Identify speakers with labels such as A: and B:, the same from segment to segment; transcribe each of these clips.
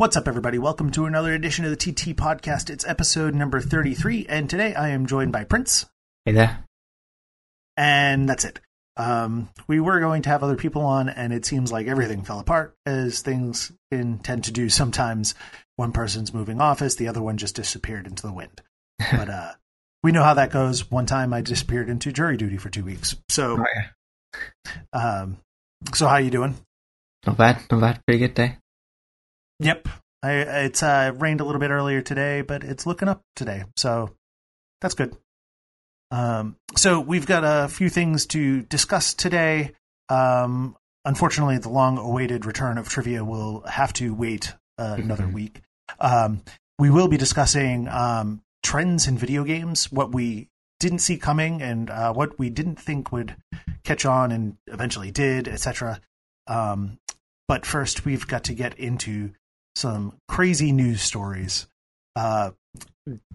A: What's up, everybody? Welcome to another edition of the TT Podcast. It's episode number 33, and today I am joined by Prince,
B: Hey there.
A: and that's it. Um, we were going to have other people on, and it seems like everything fell apart, as things tend to do sometimes. One person's moving office, the other one just disappeared into the wind. But uh, we know how that goes. One time I disappeared into jury duty for two weeks. So,
B: Right, yeah.
A: um, so how are you doing?
B: Not bad, not bad. Pretty good day.
A: Yep. I, it's uh, rained a little bit earlier today, but it's looking up today, so that's good. Um, so we've got a few things to discuss today. Um, unfortunately, the long-awaited return of trivia will have to wait uh, another
B: Mhm.
A: week. Um, we will be discussing um, trends in video games, what we didn't see coming, and uh, what we didn't think would catch on, and eventually did, etc. Um, but first, we've got to get into some crazy news stories. Uh,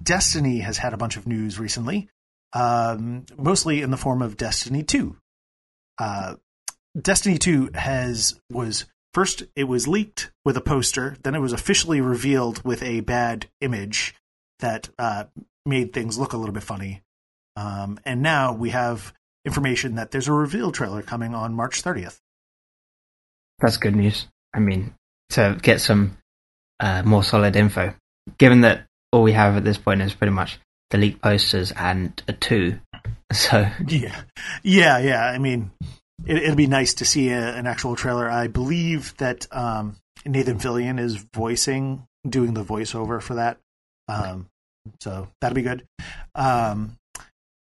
A: Destiny has had a bunch of news recently, um, mostly in the form of Destiny 2. Uh, Destiny 2 has was first it was leaked with a poster, then it was officially revealed with a bad image that uh, made things look a little bit funny. Um, and now we have information that there's a reveal trailer coming on March 30th.
B: That's good news. I mean, to get some uh, more solid info, given that all we have at this point is pretty much the leaked posters and a two. So,
A: Yeah, yeah, yeah. I mean, it, it'd be nice to see a, an actual trailer. I believe that um, Nathan Fillion is voicing, doing the voiceover for that. Um, so that'll be good. Um,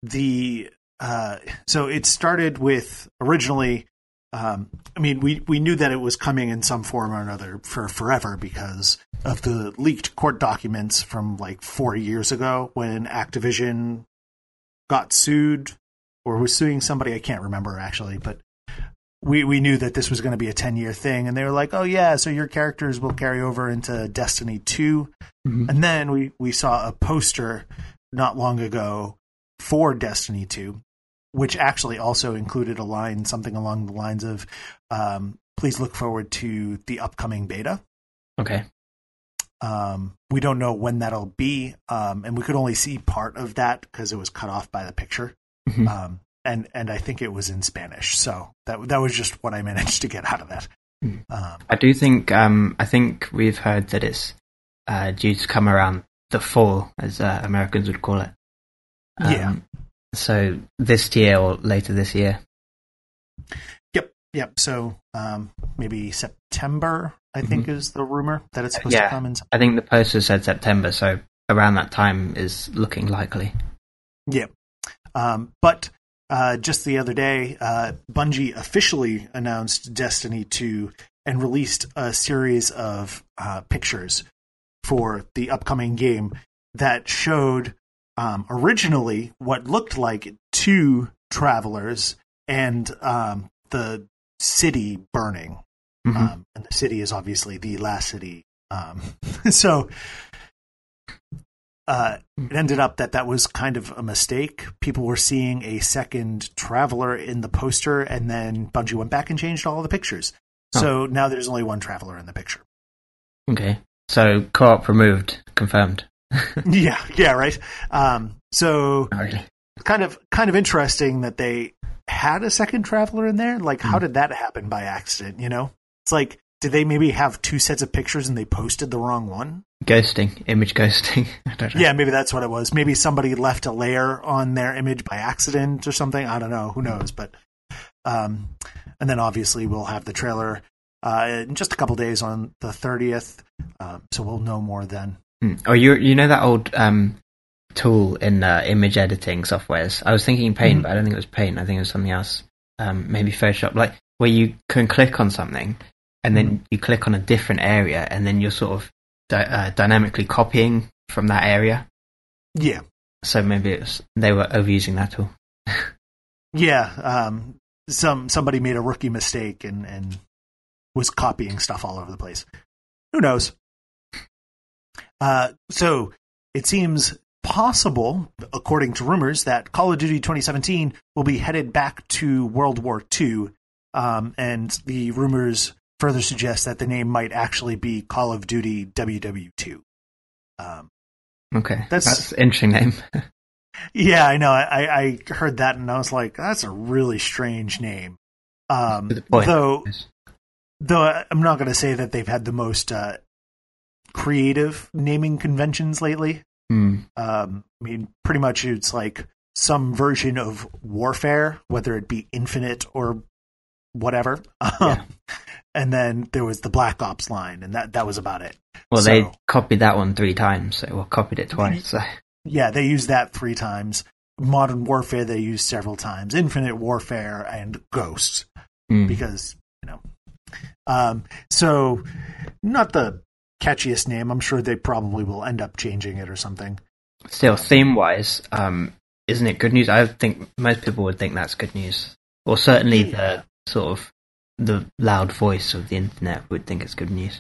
A: the uh, so it started with originally. Um, I mean, we we knew that it was coming in some form or another for forever because of the leaked court documents from like four years ago when Activision got sued or was suing somebody. I can't remember actually, but we we knew that this was going to be a ten year thing, and they were like, "Oh yeah, so your characters will carry over into Destiny 2.
B: Mhm.
A: And then we we saw a poster not long ago for Destiny 2, which actually also included a line something along the lines of, um, "Please look forward to the upcoming beta."
B: okay.
A: Um, we don't know when that'll be, um, and we could only see part of that because it was cut off by the picture.
B: Mhm.
A: Um, and and I think it was in Spanish, so that that was just what I managed to get out of that.
B: Hmm.
A: Um,
B: I do think, um, I think we've heard that it's uh, due to come around the fall, as uh, Americans would call it. Um,
A: Yeah.
B: So this year or later this year.
A: yep, yep. So um, maybe September, I think, is the rumor that it's supposed
B: Mm-hmm. Yeah.
A: to come in.
B: I think the poster said September, so around that time is looking likely.
A: Yeah. Um, but uh, just the other day, uh, Bungie officially announced Destiny 2 and released a series of uh, pictures for the upcoming game that showed um, originally what looked like two travelers and um, the city burning.
B: Mhm.
A: Um, and the city is obviously the last city. Um, so uh, it ended up that that was kind of a mistake. People were seeing a second traveler in the poster, and then Bungie went back and changed all the pictures. So now there's only one traveler in the picture.
B: Okay. So co-op removed, confirmed.
A: yeah, yeah, right. Um, so
B: really.
A: kind of kind of interesting that they had a second traveler in there. Like, how
B: Hmm.
A: did that happen by accident? You know, it's like did they maybe have two sets of pictures and they posted the wrong one?
B: Ghosting, image ghosting. I don't know.
A: Yeah, maybe that's what it was. Maybe somebody left a layer on their image by accident or something. I don't know. Who knows? But um, and then obviously we'll have the trailer uh, in just a couple days on the thirtieth. Um, so we'll know more then.
B: Hmm. Oh, you you know that old um, tool in uh, image editing softwares? I was thinking Paint,
A: Mhm.
B: but I don't think it was Paint. I think it was something else. Um, maybe Photoshop, like where you can click on something and then you click on a different area, and then you're sort of di- uh, dynamically copying from that area.
A: Yeah,
B: So maybe it was, they were overusing that tool.
A: yeah. Um, some somebody made a rookie mistake and and was copying stuff all over the place. Who knows? Uh, so it seems possible, according to rumors, that Call of Duty 2017 will be headed back to World War II. Um, and the rumors further suggest that the name might actually be Call of Duty WW2. Um,
B: Okay,
A: That's-
B: that's, an interesting name.
A: yeah, I know. I, I heard that and I was like, that's a really strange name. Um,
B: To the point.
A: though, though I'm not going to say that they've had the most uh, creative naming conventions lately.
B: Hmm.
A: Um, I mean, pretty much it's like some version of warfare, whether it be infinite or whatever.
B: Yeah.
A: and then there was the Black Ops line, and that that was about it.
B: Well,
A: So-
B: they copied that one three times, so well, copied it twice. So
A: Yeah, they used that three times. Modern Warfare they used several times. Infinite Warfare and Ghosts
B: Hmm.
A: because you know. Um, so not the catchiest name. I'm sure they probably will end up changing it or something.
B: still, theme wise, um, isn't it good news? I think most people would think that's good news, or certainly
A: Yeah.
B: the sort of the loud voice of the internet would think it's good news.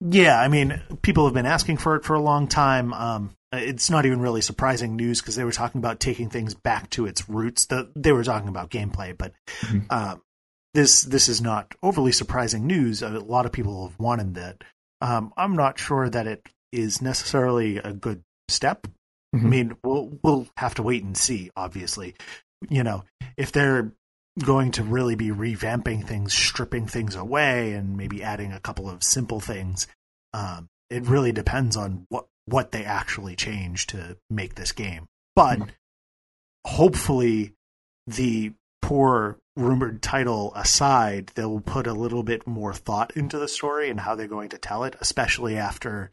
A: Yeah, I mean, people have been asking for it for a long time. Um, it's not even really surprising news because they were talking about taking things back to its roots. The, they were talking about gameplay, but
B: Mhm.
A: um, this this is not overly surprising news. A lot of people have wanted that. Um, I'm not sure that it is necessarily a good step. I
B: Mhm.
A: mean, we'll we'll have to wait and see. Obviously, you know, if they're going to really be revamping things, stripping things away, and maybe adding a couple of simple things, um, it really depends on what what they actually change to make this game. But
B: Mhm.
A: hopefully, the poor rumored title aside, they'll put a little bit more thought into the story and how they're going to tell it, especially after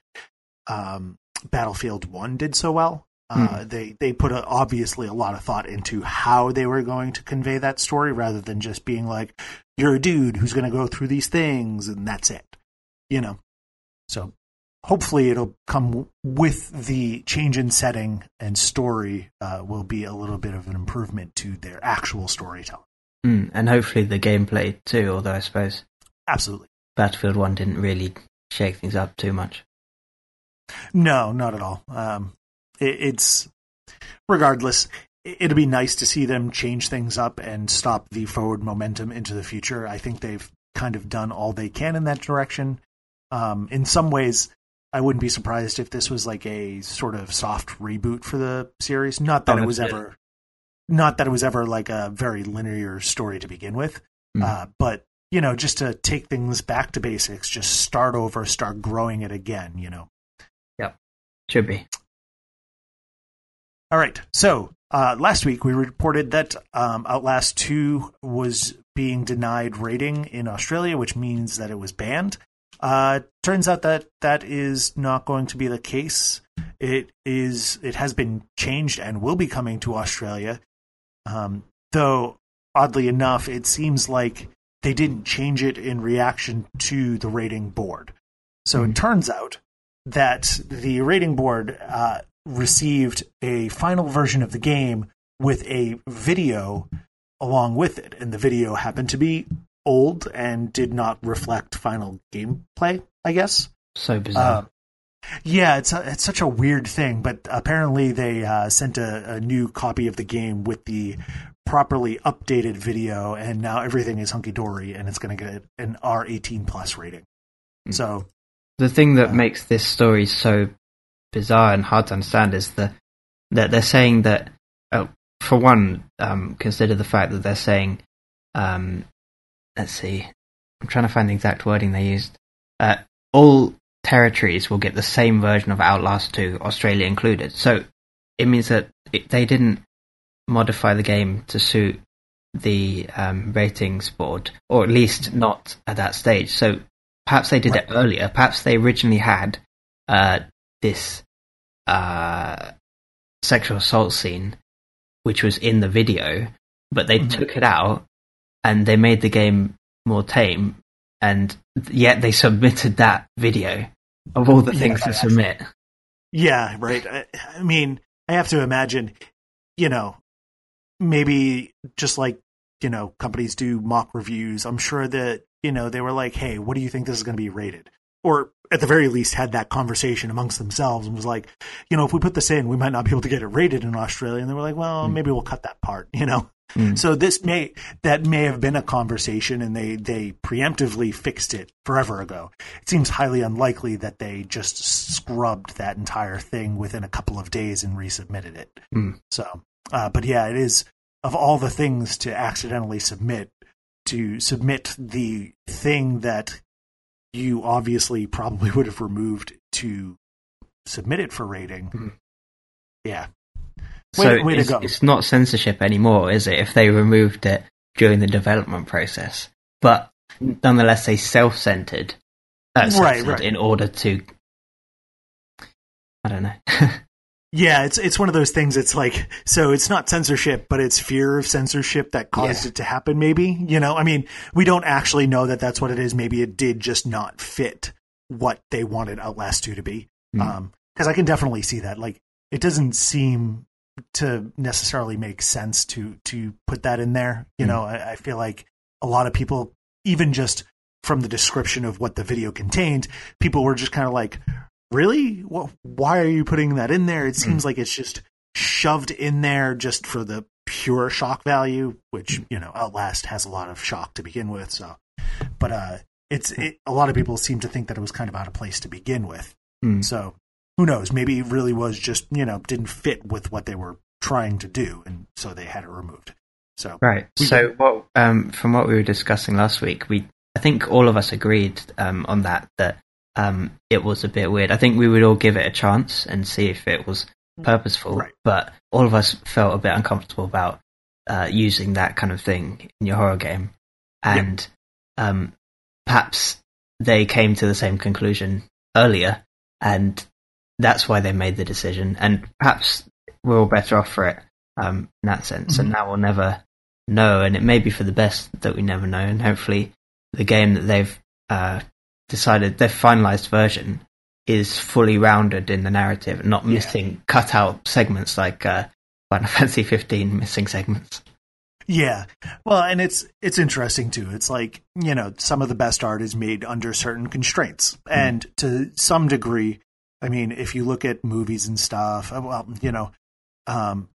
A: um, Battlefield One did so well. Uh, They they put a, obviously a lot of thought into how they were going to convey that story, rather than just being like, "You're a dude who's going to go through these things and that's it," you know. So hopefully, it'll come with the change in setting and story. Uh, will be a little bit of an improvement to their actual storytelling.
B: Mm, and hopefully the gameplay too. Although I suppose
A: Absolutely.
B: Battlefield One didn't really shake things up too much.
A: No, not at all. Um, it, it's regardless. it- It'll be nice to see them change things up and stop the forward momentum into the future. I think they've kind of done all they can in that direction. Um, in some ways, I wouldn't be surprised if this was like a sort of soft reboot for the series. Not that
B: Oh,
A: it was ever, not that it was ever like a very linear story to begin with,
B: Mm.
A: uh, but you know, just to take things back to basics, just start over, start growing it again. You know. Yeah.
B: Should be.
A: All right. So uh, last week we reported that um, Outlast 2 was being denied rating in Australia, which means that it was banned. Uh, turns out that that is not going to be the case. It is. It has been changed and will be coming to Australia. Um, though oddly enough, it seems like they didn't change it in reaction to the rating board. So
B: Mhm.
A: it turns out that the rating board uh, received a final version of the game with a video along with it, and the video happened to be old and did not reflect final gameplay. I guess.
B: So bizarre.
A: Uh, yeah, it's a, it's such a weird thing, but apparently they uh, sent a, a new copy of the game with the properly updated video, and now everything is hunky dory, and it's going to get an R eighteen plus rating.
B: Mm.
A: So
B: the thing that
A: uh,
B: makes this story so bizarre and hard to understand is the that they're saying that oh, for one um, consider the fact that they're saying um, let's see i'm trying to find the exact wording they used uh, all territories will get the same version of outlast 2 australia included so it means that it, they didn't modify the game to suit the um, ratings board or at least not at that stage so perhaps they did it earlier. Perhaps they originally had uh, this uh, sexual assault scene, which was in the video, but they
A: Mhm.
B: took it out and they made the game more tame, and yet they submitted that video of all the
A: Yeah,
B: things to
A: that
B: submit.
A: Yeah, right. I, I mean, I have to imagine, you know, maybe just like, you know, companies do mock reviews. I'm sure that, you know, they were like, hey, what do you think this is going to be rated? Or at the very least had that conversation amongst themselves and was like, you know, if we put this in, we might not be able to get it rated in Australia. And they were like, well,
B: Hmm.
A: maybe we'll cut that part, you know?
B: Mm.
A: So this may that may have been a conversation, and they they preemptively fixed it forever ago. It seems highly unlikely that they just scrubbed that entire thing within a couple of days and resubmitted it.
B: Mm.
A: So, uh, but yeah, it is of all the things to accidentally submit to submit the thing that you obviously probably would have removed to submit it for rating.
B: Mhm.
A: Yeah.
B: So
A: Way,
B: it's,
A: go.
B: it's not censorship anymore, is it? If they removed it during the development process, but nonetheless they self-centered, uh,
A: Right, right.
B: in order to. I don't know.
A: Yeah, it's it's one of those things. It's like so it's not censorship, but it's fear of censorship that caused
B: Yeah.
A: it to happen. Maybe you know. I mean, we don't actually know that that's what it is. Maybe it did just not fit what they wanted Outlast Two to be.
B: Hmm.
A: Um, because I can definitely see that. Like, it doesn't seem to necessarily make sense to to put that in there. You
B: Hmm.
A: know, I, I feel like a lot of people, even just from the description of what the video contained, people were just kind of like, really? Wh why are you putting that in there? It seems like it's just shoved in there just for the pure shock value, which you know Outlast has a lot of shock to begin with. So, but uh, it's it, a lot of people seem to think that it was kind of out of place to begin with.
B: Hmm.
A: So who knows? Maybe it really was just you know didn't fit with what they were trying to do, and so they had it removed. So
B: Right. So, what um, from what we were discussing last week, we I think all of us agreed um, on that that um, it was a bit weird. I think we would all give it a chance and see if it was purposeful,
A: Right.
B: but all of us felt a bit uncomfortable about uh, using that kind of thing in your horror game, and um, perhaps they came to the same conclusion earlier, and that's why they made the decision. And perhaps we're all better off for it um, in that sense. And
A: Mhm.
B: now we'll never know, and it may be for the best that we never know. And hopefully, the game that they've uh, decided their finalized version is fully rounded in the narrative and not
A: Yeah.
B: missing cut out segments like uh, Final Fantasy 15 missing segments.
A: Yeah. Well, and it's it's interesting too. It's like, you know, some of the best art is made under certain constraints. And to some degree, I mean, if you look at movies and stuff, uh, well, you know, um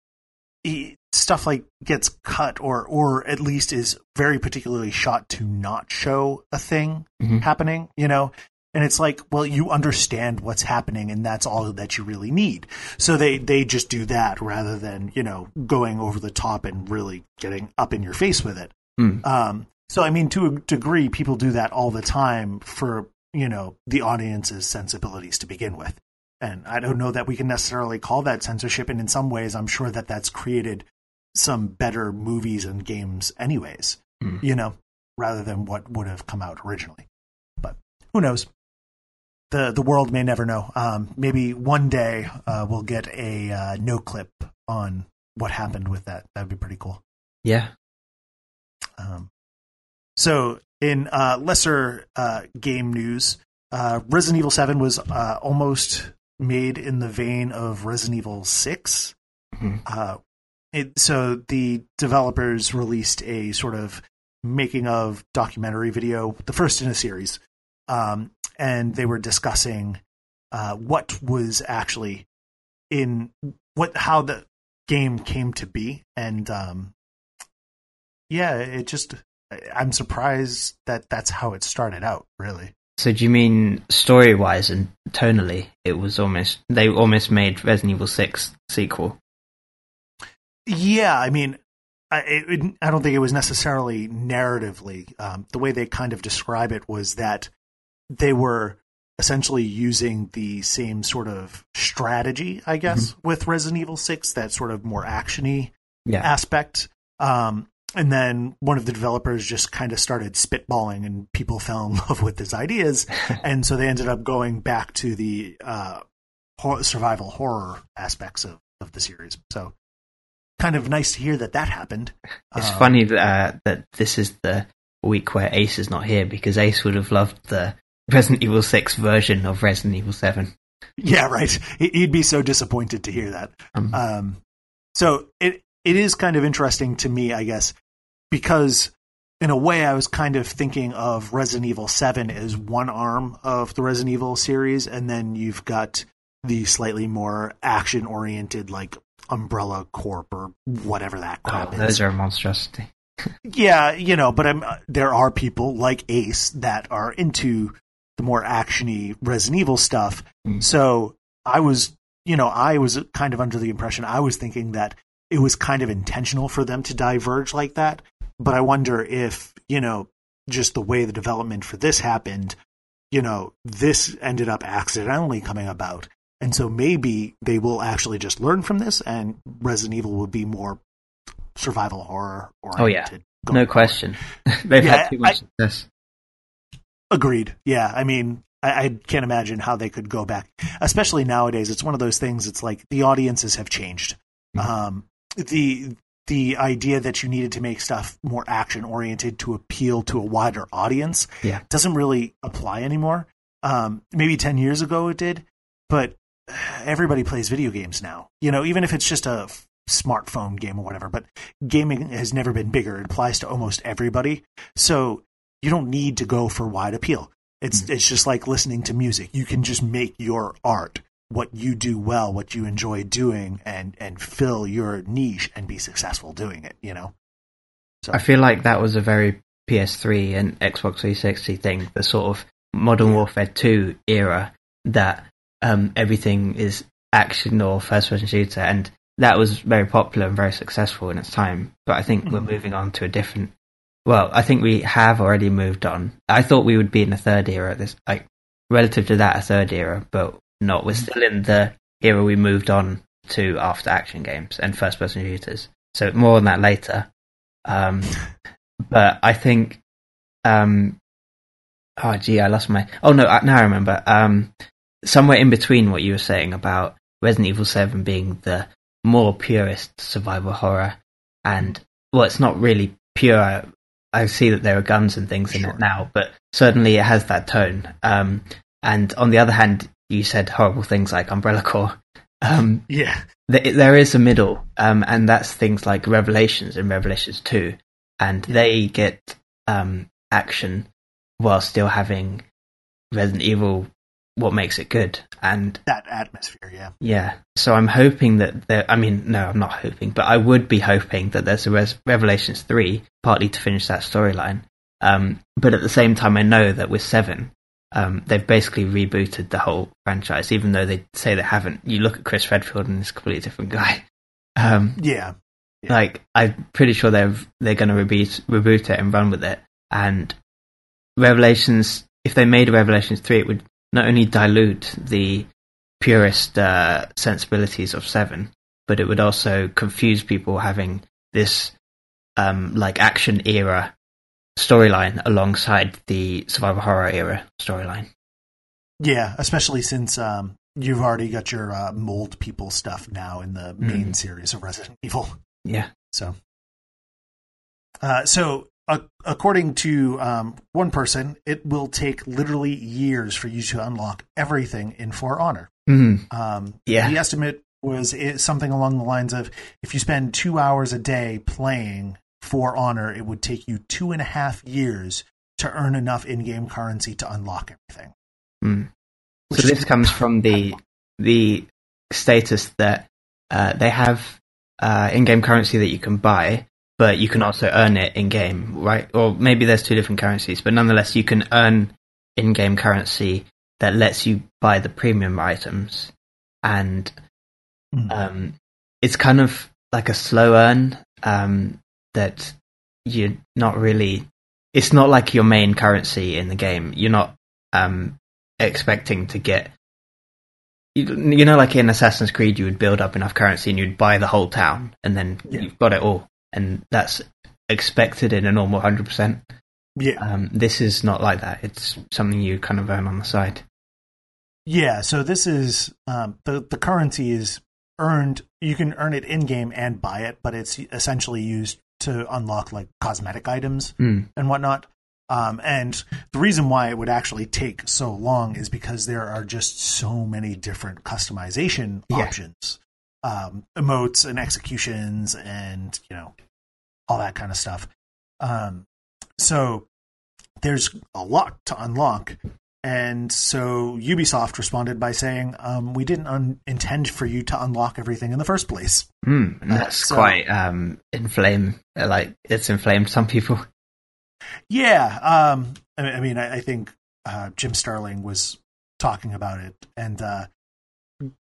A: e- stuff like gets cut or or at least is very particularly shot to not show a thing
B: Mhm.
A: happening, you know. And it's like, well, you understand what's happening, and that's all that you really need. So they they just do that rather than you know going over the top and really getting up in your face with it.
B: Hmm.
A: Um, so I mean, to a degree, people do that all the time for you know the audience's sensibilities to begin with. And I don't know that we can necessarily call that censorship. And in some ways, I'm sure that that's created some better movies and games, anyways.
B: Hmm.
A: You know, rather than what would have come out originally. But who knows? the The world may never know. Um, maybe one day uh, we'll get a uh, no clip on what happened with that. That'd be pretty cool.
B: Yeah.
A: Um, so, in uh, lesser uh, game news, uh, Resident Evil 7 was uh, almost made in the vein of Resident Evil 6.
B: Mhm.
A: Uh, it, so, the developers released a sort of making of documentary video, the first in a series, um, and they were discussing uh, what was actually in what how the game came to be, and um, yeah, it just I'm surprised that that's how it started out. Really,
B: So do you mean story wise and tonally? It was almost they almost made Resident Evil Six sequel.
A: yeah. I mean, I it, I don't think it was necessarily narratively. Um, the way they kind of describe it was that they were essentially using the same sort of strategy, I guess, with Resident Evil Six. That sort of more actiony
B: Yeah.
A: aspect. Um, and then one of the developers just kind of started spitballing, and people fell in love with his ideas, and so they ended up going back to the uh, survival horror aspects of, of the series. So, kind of nice to hear that that happened.
B: It's
A: Um,
B: funny that, uh, that this is the week where Ace is not here because Ace would have loved the Resident Evil 6 version of Resident Evil 7.
A: Yeah, right. He- He'd be so disappointed to hear that.
B: Um,
A: Um, so it it is kind of interesting to me, I guess, because in a way I was kind of thinking of Resident Evil Seven as one arm of the Resident Evil series, and then you've got the slightly more action oriented, like Umbrella Corp or whatever that
B: Oh,
A: crap is.
B: those are monstrosity.
A: Yeah, you know, but I'm, there are people like Ace that are into the more actiony Resident Evil stuff.
B: Mm.
A: So I was, you know, I was kind of under the impression I was thinking that it was kind of intentional for them to diverge like that. But I wonder if, you know, just the way the development for this happened, you know, this ended up accidentally coming about. And so maybe they will actually just learn from this and Resident Evil will be more survival horror oriented.
B: Oh, yeah. No
A: going
B: question. They've
A: Yeah,
B: had too much
A: I-
B: success.
A: Agreed. Yeah. I mean, I, I can't imagine how they could go back, especially nowadays. It's one of those things. It's like the audiences have changed.
B: Mhm.
A: Um, the the idea that you needed to make stuff more action oriented to appeal to a wider audience
B: Yeah.
A: doesn't really apply anymore. Um, maybe ten years ago it did, but everybody plays video games now. You know, even if it's just a f- smartphone game or whatever. But gaming has never been bigger. It applies to almost everybody. So you don't need to go for wide appeal. It's it's just like listening to music. You can just make your art what you do well, what you enjoy doing, and and fill your niche and be successful doing it. You know.
B: I feel like that was a very PS3 and Xbox 360 thing, the sort of Modern Warfare 2 era that um, everything is action or first person shooter, and that was very popular and very successful in its time. But I think we're
A: Mhm.
B: moving on to a different. Well, I think we have already moved on. I thought we would be in a third era, this like relative to that, a third era, but not. We're still in the era we moved on to after action games and first person shooters. So more on that later. Um, but I think, um, oh gee, I lost my. Oh no, now I remember. Um, somewhere in between what you were saying about Resident Evil Seven being the more purist survival horror, and well, it's not really pure. I see that there are guns and things in it now, but certainly it has that tone. Um, and on the other hand, you said horrible things like Umbrella Corps. Um,
A: Yeah.
B: th- there is a middle, um, and that's things like Revelations and Revelations 2, and they get um, action while still having Resident Evil, what makes it good. And
A: That atmosphere. Yeah.
B: yeah, so I'm hoping that there, I mean, no, I'm not hoping, but I would be hoping that there's a Res- Revelations 3, partly to finish that storyline. Um, but at the same time, I know that with 7, um, they've basically rebooted the whole franchise, even though they say they haven't. You look at Chris Redfield and he's a completely different guy. Um,
A: Yeah. Yeah.
B: like I'm pretty sure they're they're going to reboot reboot it and run with it. And Revelations, if they made a Revelations three, it would not only dilute the purest uh, sensibilities of seven, but it would also confuse people having this um, like action era storyline alongside the survival horror era storyline.
A: Yeah. Especially since um, you've already got your uh, mold people stuff now in the main
B: Mhm.
A: series of Resident Evil.
B: Yeah.
A: So, uh, so uh, according to um, one person, it will take literally years for you to unlock everything in For Honor.
B: Mm,
A: Um,
B: Yeah.
A: The estimate was something along the lines of if you spend two hours a day playing For Honor, it would take you two and a half years to earn enough in-game currency to unlock everything.
B: mm.
A: Which
B: So
A: is
B: this comes from the the status that uh, they have uh, in-game currency that you can buy, but you can also earn it in-game, right? Or maybe there's two different currencies, but nonetheless, you can earn in-game currency that lets you buy the premium items, and
A: Mm.
B: um, it's kind of like a slow earn um, that you're not really. It's not like your main currency in the game. You're not um, expecting to get you, you know like in assassin's creed you would build up enough currency and you'd buy the whole town and then
A: Yeah.
B: you've got it all and that's expected in a normal 100%
A: Yeah.
B: um, this is not like that it's something you kind of earn on the side
A: Yeah, so this is um, the the currency is earned. You can earn it in game and buy it, but it's essentially used to unlock like cosmetic items
B: Mm.
A: and whatnot. Um, and the reason why it would actually take so long is because there are just so many different customization
B: Yeah.
A: options, um, emotes and executions, and you know all that kind of stuff. Um, so there's a lot to unlock. And so Ubisoft responded by saying, um, "We didn't un- intend for you to unlock everything in the first place."
B: Mm, that's
A: so-
B: quite um, inflame. Like it's inflamed some people.
A: Yeah, um, I, I mean, I, I think uh, Jim Sterling was talking about it and uh,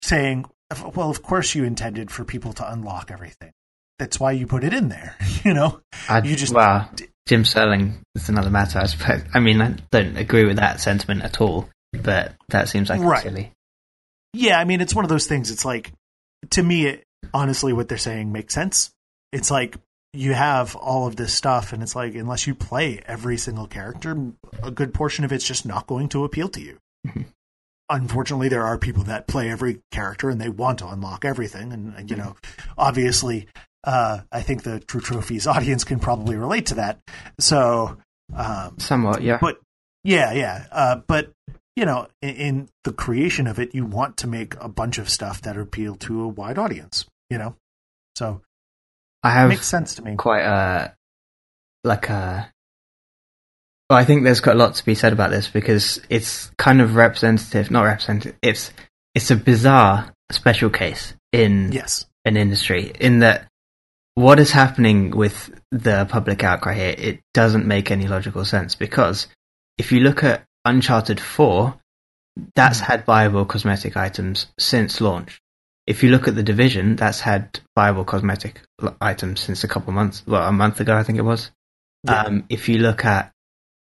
A: saying, "Well, of course you intended for people to unlock everything. That's why you put it in there." you know,
B: I,
A: You just-
B: well, Jim Sterling is another matter. I suppose. I mean, I don't agree with that sentiment at all, but that seems like
A: Right.
B: silly.
A: Yeah, I mean, it's one of those things. It's like, to me, it, honestly, what they're saying makes sense. It's like you have all of this stuff, and it's like, unless you play every single character, a good portion of it's just not going to appeal to you.
B: Mhm.
A: Unfortunately, there are people that play every character and they want to unlock everything. And, and, you know, obviously, uh, I think the True Trophies audience can probably relate to that. So, um,
B: Somewhat, yeah.
A: but yeah, yeah. Uh, but you know, in, in the creation of it, you want to make a bunch of stuff that appeal to a wide audience. You know, so
B: I have
A: makes sense to me.
B: quite a like a. Well, I think there's quite a lot to be said about this because it's kind of representative, not representative. It's it's a bizarre special case in
A: Yes.
B: an industry in that what is happening with the public outcry here it doesn't make any logical sense because if you look at uncharted 4 that's had viable cosmetic items since launch. If you look at the division that's had viable cosmetic items since a couple months well a month ago i think it was.
A: Yeah.
B: um, if you look at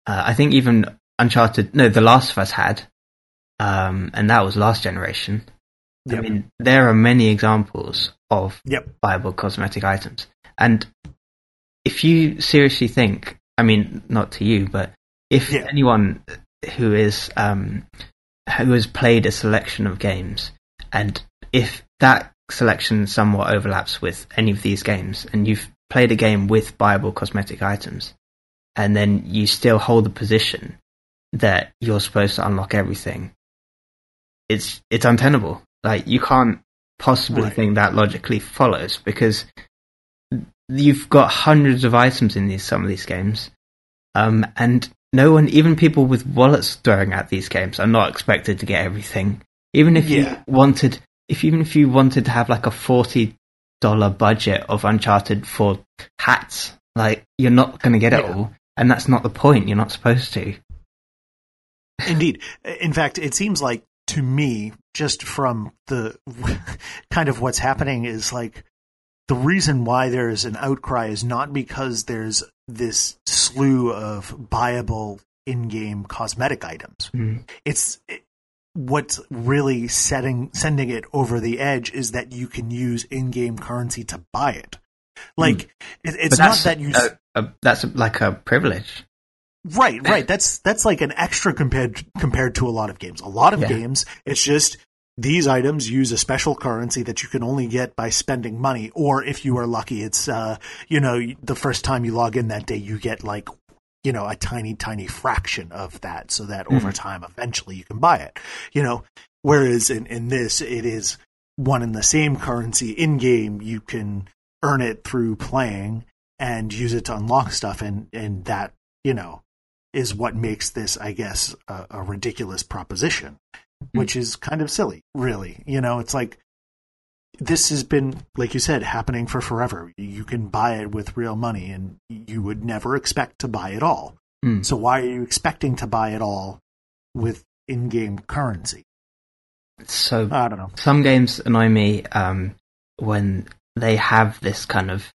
B: uh, i think even uncharted no the last of us had um, and that was last generation I mean, there are many examples of
A: Yep.
B: viable cosmetic items. And if you seriously think, I mean, not to you, but if
A: Yeah.
B: anyone who is um, who has played a selection of games, and if that selection somewhat overlaps with any of these games, and you've played a game with viable cosmetic items, and then you still hold the position that you're supposed to unlock everything, it's it's untenable. Like you can't possibly
A: Right.
B: think that logically follows because you've got hundreds of items in these some of these games, um, and no one, even people with wallets throwing at these games, are not expected to get everything. Even if
A: Yeah.
B: you wanted, if even if you wanted to have like a forty dollar budget of Uncharted for hats, like you're not going to get it
A: Yeah.
B: all, and that's not the point. You're not supposed to.
A: Indeed. In fact, it seems like to me, just from the kind of what's happening, is like the reason why there's an outcry is not because there's this slew of buyable in-game cosmetic items.
B: Mm.
A: It's it, what's really setting sending it over the edge is that you can use in-game currency to buy it. Like it, it's not that you
B: a, a, that's like a privilege.
A: Right, right. That's that's like an extra compared compared to a lot of games. A lot of
B: Yeah.
A: games, it's just these items use a special currency that you can only get by spending money, or if you are lucky, it's uh, you know, the first time you log in that day, you get like you know a tiny, tiny fraction of that, so that over time, eventually, you can buy it. You know, whereas in in this, it is one and the same currency in game. You can earn it through playing and use it to unlock stuff, and and that you know is what makes this, I guess, a, a ridiculous proposition, which is kind of silly, really. You know, it's like this has been, like you said, happening for forever. You can buy it with real money, and you would never expect to buy it all.
B: Mm.
A: So why are you expecting to buy it all with in-game currency?
B: So
A: I don't know.
B: some games annoy me um, when they have this kind of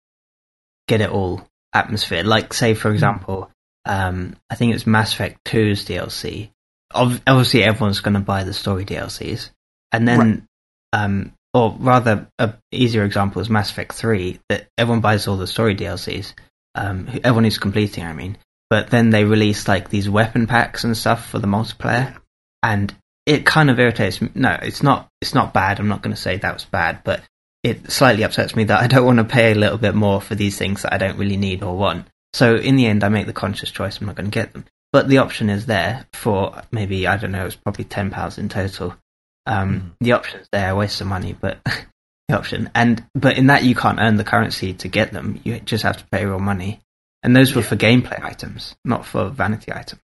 B: get it all atmosphere. Like, say, for example, um, I think it's Mass Effect 2's DLC. Obviously, everyone's going to buy the story DLCs. And then,
A: Right.
B: um, or rather, a easier example is Mass Effect 3, that everyone buys all the story DLCs. Um, everyone who's completing, I mean. But then they release like these weapon packs and stuff for the multiplayer and it kind of irritates me. No, it's not. It's not bad. I'm not going to say that was bad, but it slightly upsets me that I don't want to pay a little bit more for these things that I don't really need or want. So in the end, I make the conscious choice. I'm not going to get them, but the option is there for maybe I don't know. It's probably ten pounds in total. Um,
A: Mhm.
B: The option's there. I waste some money, but the option and but in that you can't earn the currency to get them. You just have to pay real money, and those were
A: Yeah.
B: for gameplay items, not for vanity items.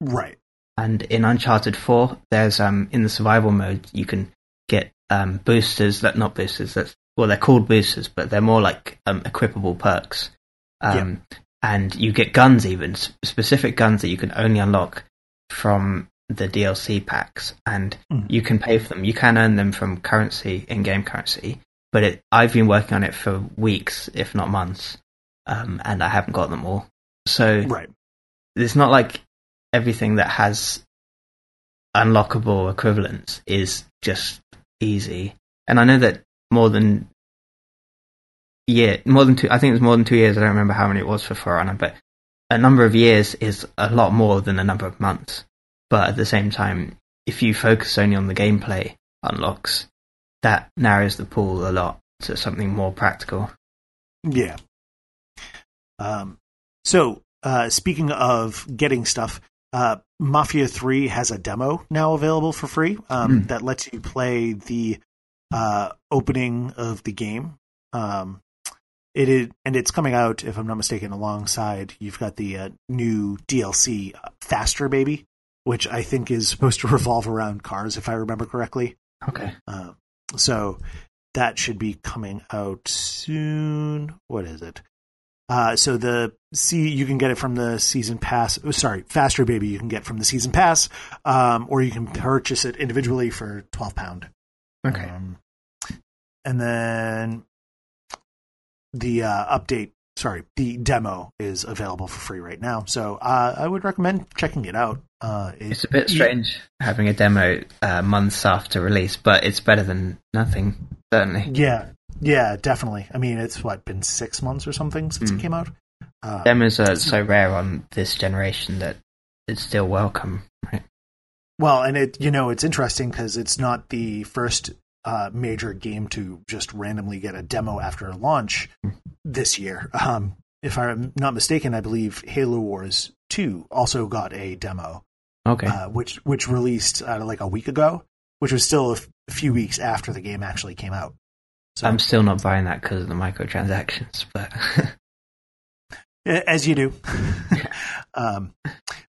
A: Right.
B: And in Uncharted 4, there's um in the survival mode you can get um boosters that not boosters that's well they're called boosters but they're more like um equipable perks. Um and you get guns even specific guns that you can only unlock from the DLC packs and
A: Mm.
B: you can pay for them. You can earn them from currency in-game currency, but it, I've been working on it for weeks if not months. Um and I haven't got them all. So
A: Right.
B: it's not like everything that has unlockable equivalents is just easy. And I know that more than yeah, more than two. I think it was more than two years. I don't remember how many it was for For Honor, but a number of years is a lot more than a number of months. But at the same time, if you focus only on the gameplay unlocks, that narrows the pool a lot to something more practical.
A: Yeah. Um, so, uh, speaking of getting stuff, uh, Mafia 3 has a demo now available for free um,
B: Hmm.
A: that lets you play the uh, opening of the game. Um, it is, and it's coming out, if I'm not mistaken, alongside you've got the uh, new DLC, uh, Faster Baby, which I think is supposed to revolve around cars, if I remember correctly.
B: Okay.
A: Uh, so that should be coming out soon. What is it? Uh, so the see you can get it from the season pass. Oh, sorry, Faster Baby you can get from the season pass, um, or you can purchase it individually for twelve pound.
B: Okay.
A: Um, and then the uh, update, sorry, the demo is available for free right now. So uh, I would recommend checking it out. Uh, it-
B: It's a bit strange having a demo uh, months after release, but it's better than nothing, certainly.
A: Yeah, yeah, definitely. I mean, it's what been six months or something since
B: Mm.
A: it came out. Uh,
B: Demos are so rare on this generation that it's still welcome, right?
A: well, and it you know it's interesting because it's not the first uh, major game to just randomly get a demo after launch this year. Um, if I'm not mistaken, I believe Halo Wars Two also got a demo,
B: Okay.
A: uh, which which released uh, like a week ago, which was still a f- few weeks after the game actually came out. So,
B: I'm still not buying that because of the microtransactions, but
A: as you do. um,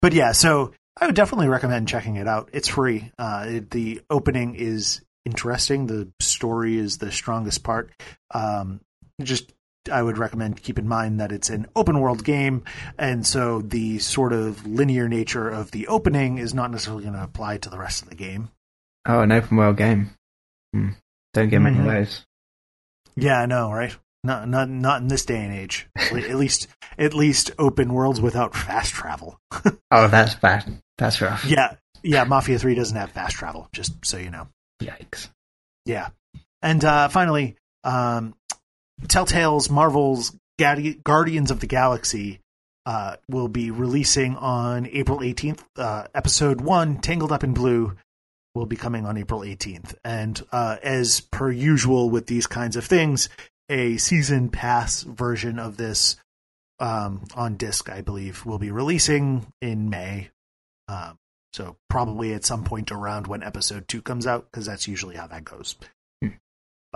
A: but yeah, so I would definitely recommend checking it out. It's free. Uh, the opening is interesting. The story is the strongest part. Um, just I would recommend keep in mind that it's an open world game, and so the sort of linear nature of the opening is not necessarily going to apply to the rest of the game.
B: oh, an open world game. Hmm. Don't get many
A: Mhm.
B: of those.
A: Yeah, I know, right? Not not not in this day and age. at least at least open worlds without fast travel.
B: Oh, that's bad. That's rough.
A: Yeah, yeah. Mafia Three doesn't have fast travel, just so you know.
B: Yikes.
A: Yeah, and uh, finally, um, Telltale's Marvel's Gadi- Guardians of the Galaxy uh, will be releasing on April 18th. Uh, episode one, Tangled Up in Blue, will be coming on April 18th. And uh, as per usual with these kinds of things, a season pass version of this um, on disc, I believe, will be releasing in May. Um, so probably at some point around when episode two comes out, because that's usually how that goes.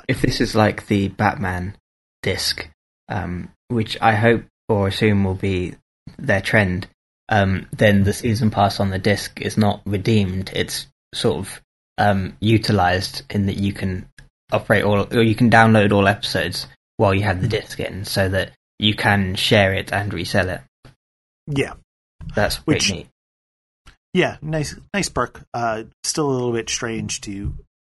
B: If this is like the Batman disc, um, which I hope or assume will be their trend, um, then the season pass on the disc is not redeemed. It's sort of um, utilized in that you can operate all, or you can download all episodes while you have the disc in, so that you can share it and resell it.
A: Yeah,
B: That's pretty
A: Which-
B: neat.
A: Yeah, nice, nice perk. Uh, still a little bit strange to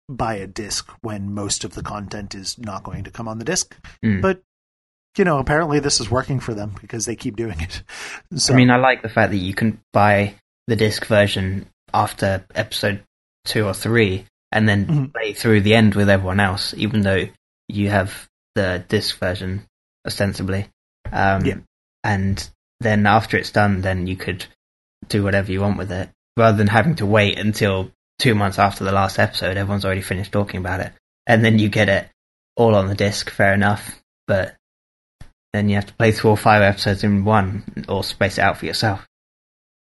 A: buy a disc when most of the content is not going to come on the disc,
B: Mm.
A: but you know, apparently this is working for them because they keep doing it. So,
B: I mean, I like the fact that you can buy the disc version after episode two or three, and then
A: Mhm.
B: play through the end with everyone else, even though you have the disc version ostensibly. Um,
A: Yeah.
B: And then after it's done, then you could do whatever you want with it, rather than having to wait until two months after the last episode. Everyone's already finished talking about it, and then you get it all on the disc. Fair enough, but then you have to play through all five episodes in one, or space it out for yourself.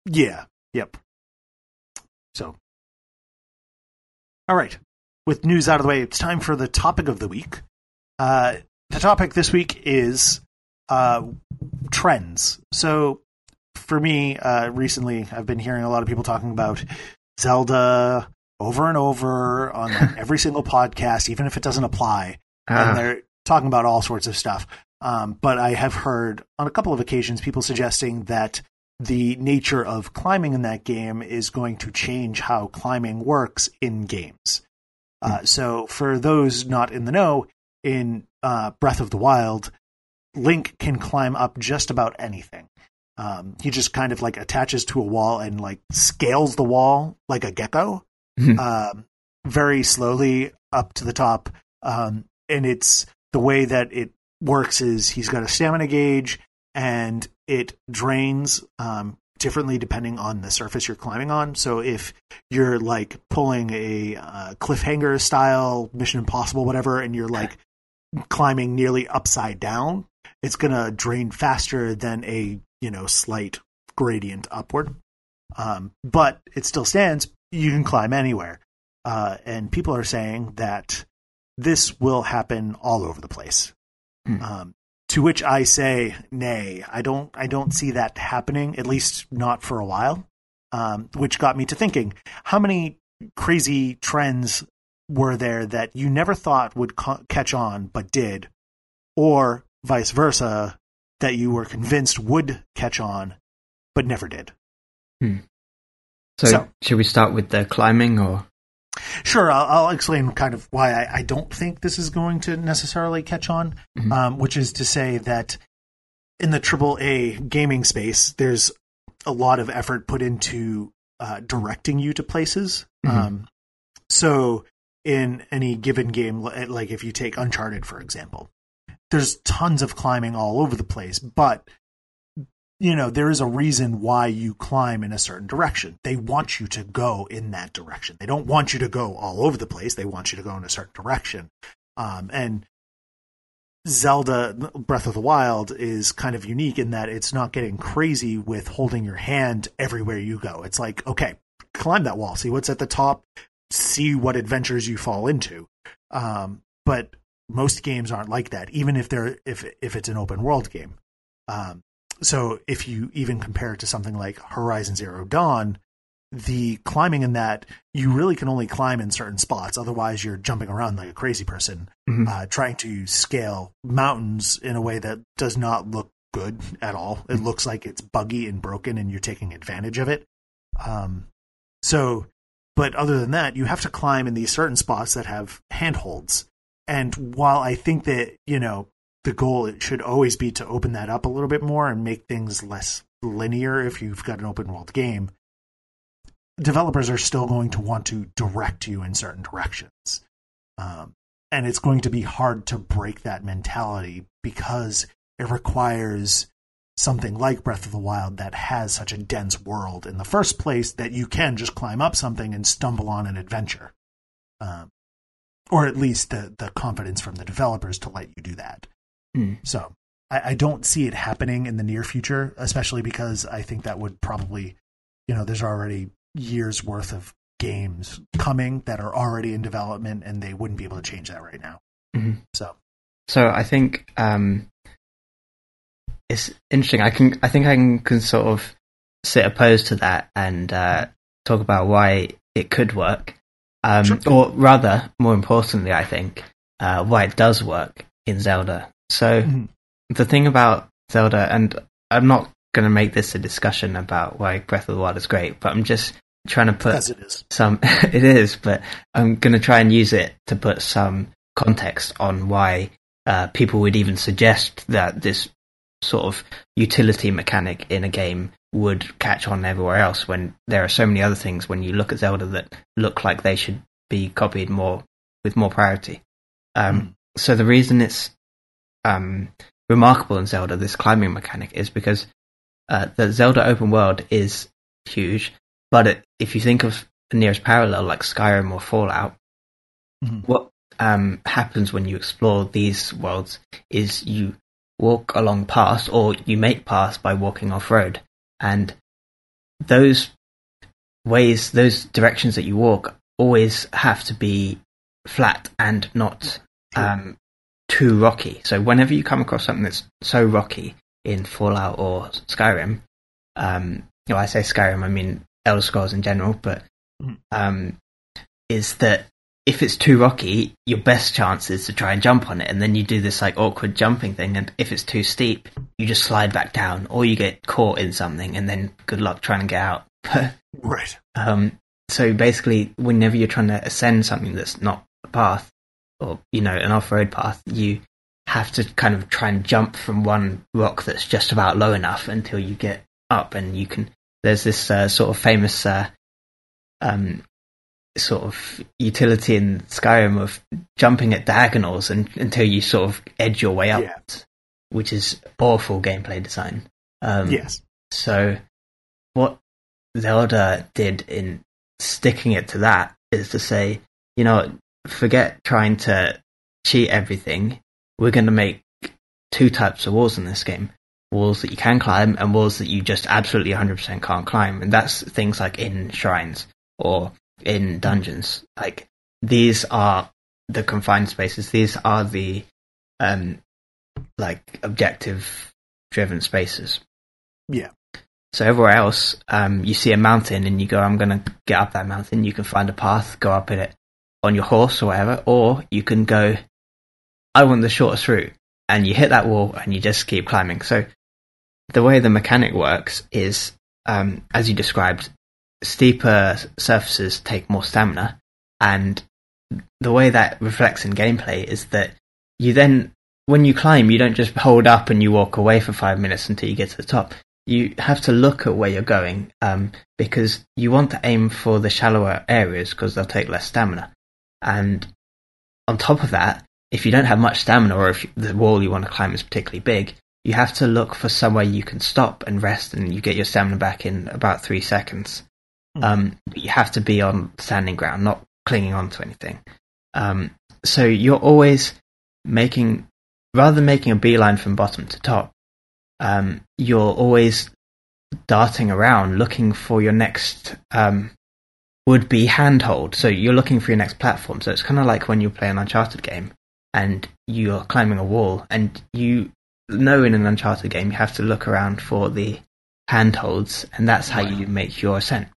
A: yeah, yep. So, all right. With news out of the way, it's time for the topic of the week. Uh, the topic this week is uh, trends. So, for me, uh, recently, I've been hearing a lot of people talking about Zelda over and over on like, every single podcast, even if it doesn't apply.
B: Ah.
A: And they're talking about all sorts of stuff. Um, but I have heard on a couple of occasions people suggesting that the nature of climbing in that game is going to change how climbing works in games. Uh, so, for those not in the know, in uh, Breath of the Wild, Link can climb up just about anything. Um, he just kind of like attaches to a wall and like scales the wall like a gecko,
B: Mhm.
A: um, very slowly up to the top. Um, and it's the way that it works is he's got a stamina gauge and it drains um, differently depending on the surface you're climbing on. So if you're like pulling a uh, cliffhanger style Mission Impossible, whatever, and you're like climbing nearly upside down, it's gonna drain faster than a you know slight gradient upward. Um, but it still stands. You can climb anywhere, uh, and people are saying that this will happen all over the place.
B: Hmm.
A: Um, to which I say, nay, I don't. I don't see that happening. At least not for a while. Um, which got me to thinking: how many crazy trends were there that you never thought would ca- catch on but did, or vice versa, that you were convinced would catch on but never did?
B: So,
A: So-
B: should we start with the climbing or?
A: Sure, I'll, I'll explain kind of why I, I don't think this is going to necessarily catch on,
B: Mhm.
A: um, which is to say that in the AAA gaming space, there's a lot of effort put into uh, directing you to places.
B: Mhm.
A: Um, so, in any given game, like if you take Uncharted, for example, there's tons of climbing all over the place, but you know, there is a reason why you climb in a certain direction. They want you to go in that direction. They don't want you to go all over the place. They want you to go in a certain direction. Um, and Zelda Breath of the Wild is kind of unique in that it's not getting crazy with holding your hand everywhere you go. It's like, okay, climb that wall, see what's at the top, see what adventures you fall into. Um, but most games aren't like that, even if they're if if it's an open world game. Um, so if you even compare it to something like Horizon Zero Dawn, the climbing in that you really can only climb in certain spots. Otherwise, you're jumping around like a crazy person,
B: Mhm.
A: uh, trying to scale mountains in a way that does not look good at all. It looks like it's buggy and broken, and you're taking advantage of it. Um, so, but other than that, you have to climb in these certain spots that have handholds. And while I think that you know the goal it should always be to open that up a little bit more and make things less linear if you've got an open world game developers are still going to want to direct you in certain directions. Um, and it's going to be hard to break that mentality because it requires something like breath of the wild that has such a dense world in the first place that you can just climb up something and stumble on an adventure. Um, or at least the, the confidence from the developers to let you do that
B: Hmm.
A: so I, I don't see it happening in the near future, especially because I think that would probably, you know, there's already years worth of games coming that are already in development, and they wouldn't be able to change that right now.
B: Mhm.
A: So
B: So I think um, it's interesting. I can, I think I can, can sort of sit opposed to that and uh, talk about why it could work, um,
A: Sure.
B: or rather, more importantly, I think uh, why it does work in Zelda. So
A: Mhm.
B: the thing about Zelda, and I'm not going to make this a discussion about why Breath of the Wild is great, but I'm just trying to put
A: as it is,
B: some it is but i'm going to try and use it to put some context on why uh, people would even suggest that this sort of utility mechanic in a game would catch on everywhere else when there are so many other things when you look at zelda that look like they should be copied more with more priority um, so the reason it's um, remarkable in zelda this climbing mechanic is because uh, the zelda open world is huge but it, if you think of the nearest parallel like Skyrim or Fallout,
A: Mhm.
B: what um, happens when you explore these worlds is you walk along paths or you make paths by walking off road. And those ways, those directions that you walk always have to be flat and not um, too rocky. So whenever you come across something that's so rocky in Fallout or Skyrim, um, well, I say Skyrim, I mean Elder Scrolls in general, but
A: Mhm.
B: um, is that if it's too rocky, your best chance is to try and jump on it, and then you do this like awkward jumping thing. And if it's too steep, you just slide back down, or you get caught in something, and then good luck trying to get out.
A: Right.
B: um, so basically, whenever you're trying to ascend something that's not a path, or you know an off-road path, you have to kind of try and jump from one rock that's just about low enough until you get up, and you can. There's this uh, sort of famous uh, um, sort of utility in Skyrim of jumping at diagonals and, until you sort of edge your way up,
A: Yeah.
B: which is awful gameplay design. Um,
A: Yes.
B: so, what Zelda did in sticking it to that is to say, you know, forget trying to cheat everything. We're going to make two types of walls in this game walls that you can climb and walls that you just absolutely 100% can't climb. And that's things like in shrines or in dungeons. Like, these are the confined spaces, these are the, um, like, objective driven spaces.
A: Yeah.
B: So everywhere else, um, you see a mountain and you go, I'm going to get up that mountain. You can find a path, go up in it on your horse or whatever, or you can go, I want the shortest route. And you hit that wall and you just keep climbing. So the way the mechanic works is, um, as you described, steeper surfaces take more stamina. And the way that reflects in gameplay is that you then, when you climb, you don't just hold up and you walk away for five minutes until you get to the top you have to look at where you're going um, because you want to aim for the shallower areas because they'll take less stamina. And on top of that, if you don't have much stamina or if the wall you want to climb is particularly big, you have to look for somewhere you can stop and rest and you get your stamina back in about three seconds. Um, you have to be on standing ground, not clinging on to anything. Um, so you're always making, rather than making a beeline from bottom to top, um, you're always darting around looking for your next um, would be handhold. So you're looking for your next platform. So it's kind of like when you play an Uncharted game and you're climbing a wall and you know in an Uncharted game you have to look around for the handholds and that's how you make your ascent.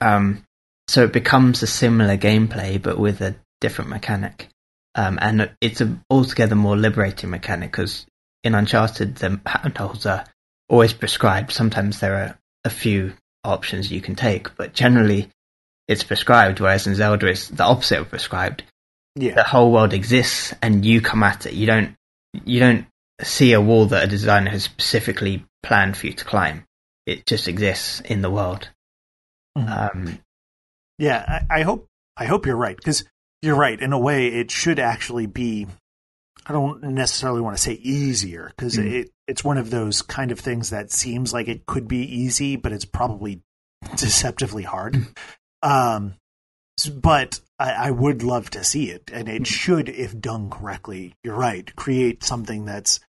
B: Um, so it becomes a similar gameplay but with a different mechanic. Um, and it's a altogether more liberating mechanic because in Uncharted, the handholds are always prescribed. Sometimes there are a few options you can take, but generally it's prescribed, whereas in Zelda it's the opposite of prescribed. The whole world exists and you come at it. You don't, you don't see a wall that a designer has specifically planned for you to climb. It just exists in the world.
A: Mhm.
B: Um,
A: Yeah, I, I hope I hope you're right because you're right. In a way, it should actually be. I don't necessarily want to say easier because
B: Mhm.
A: it it's one of those kind of things that seems like it could be easy, but it's probably deceptively hard. um, but I, I would love to see it, and it should, if done correctly, you're right, create something that's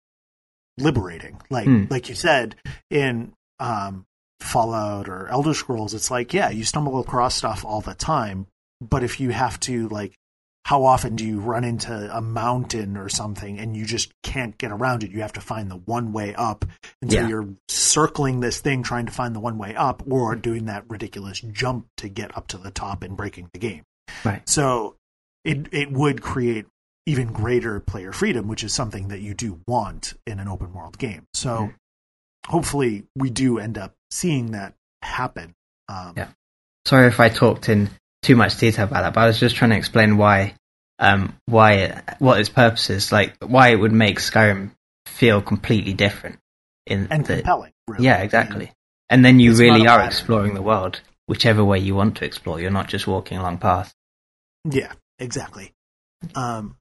A: liberating. Like
B: Mm.
A: like you said in um, Fallout or Elder Scrolls, it's like yeah, you stumble across stuff all the time, but if you have to like how often do you run into a mountain or something and you just can't get around it you have to find the one way up and so
B: Yeah.
A: you're circling this thing trying to find the one way up or doing that ridiculous jump to get up to the top and breaking the game
B: Right.
A: so it it would create even greater player freedom which is something that you do want in an open world game so
B: Mm.
A: Hopefully we do end up seeing that happen um,
B: Yeah. sorry if I talked in too much detail about that, but I was just trying to explain why, um, why, it, what its purpose is, like why it would make Skyrim feel completely different. In
A: and
B: the,
A: compelling really.
B: yeah, exactly. And then you
A: It's
B: really are exploring the world, whichever way you want to explore. You're not just walking along paths.
A: Yeah, exactly. Um,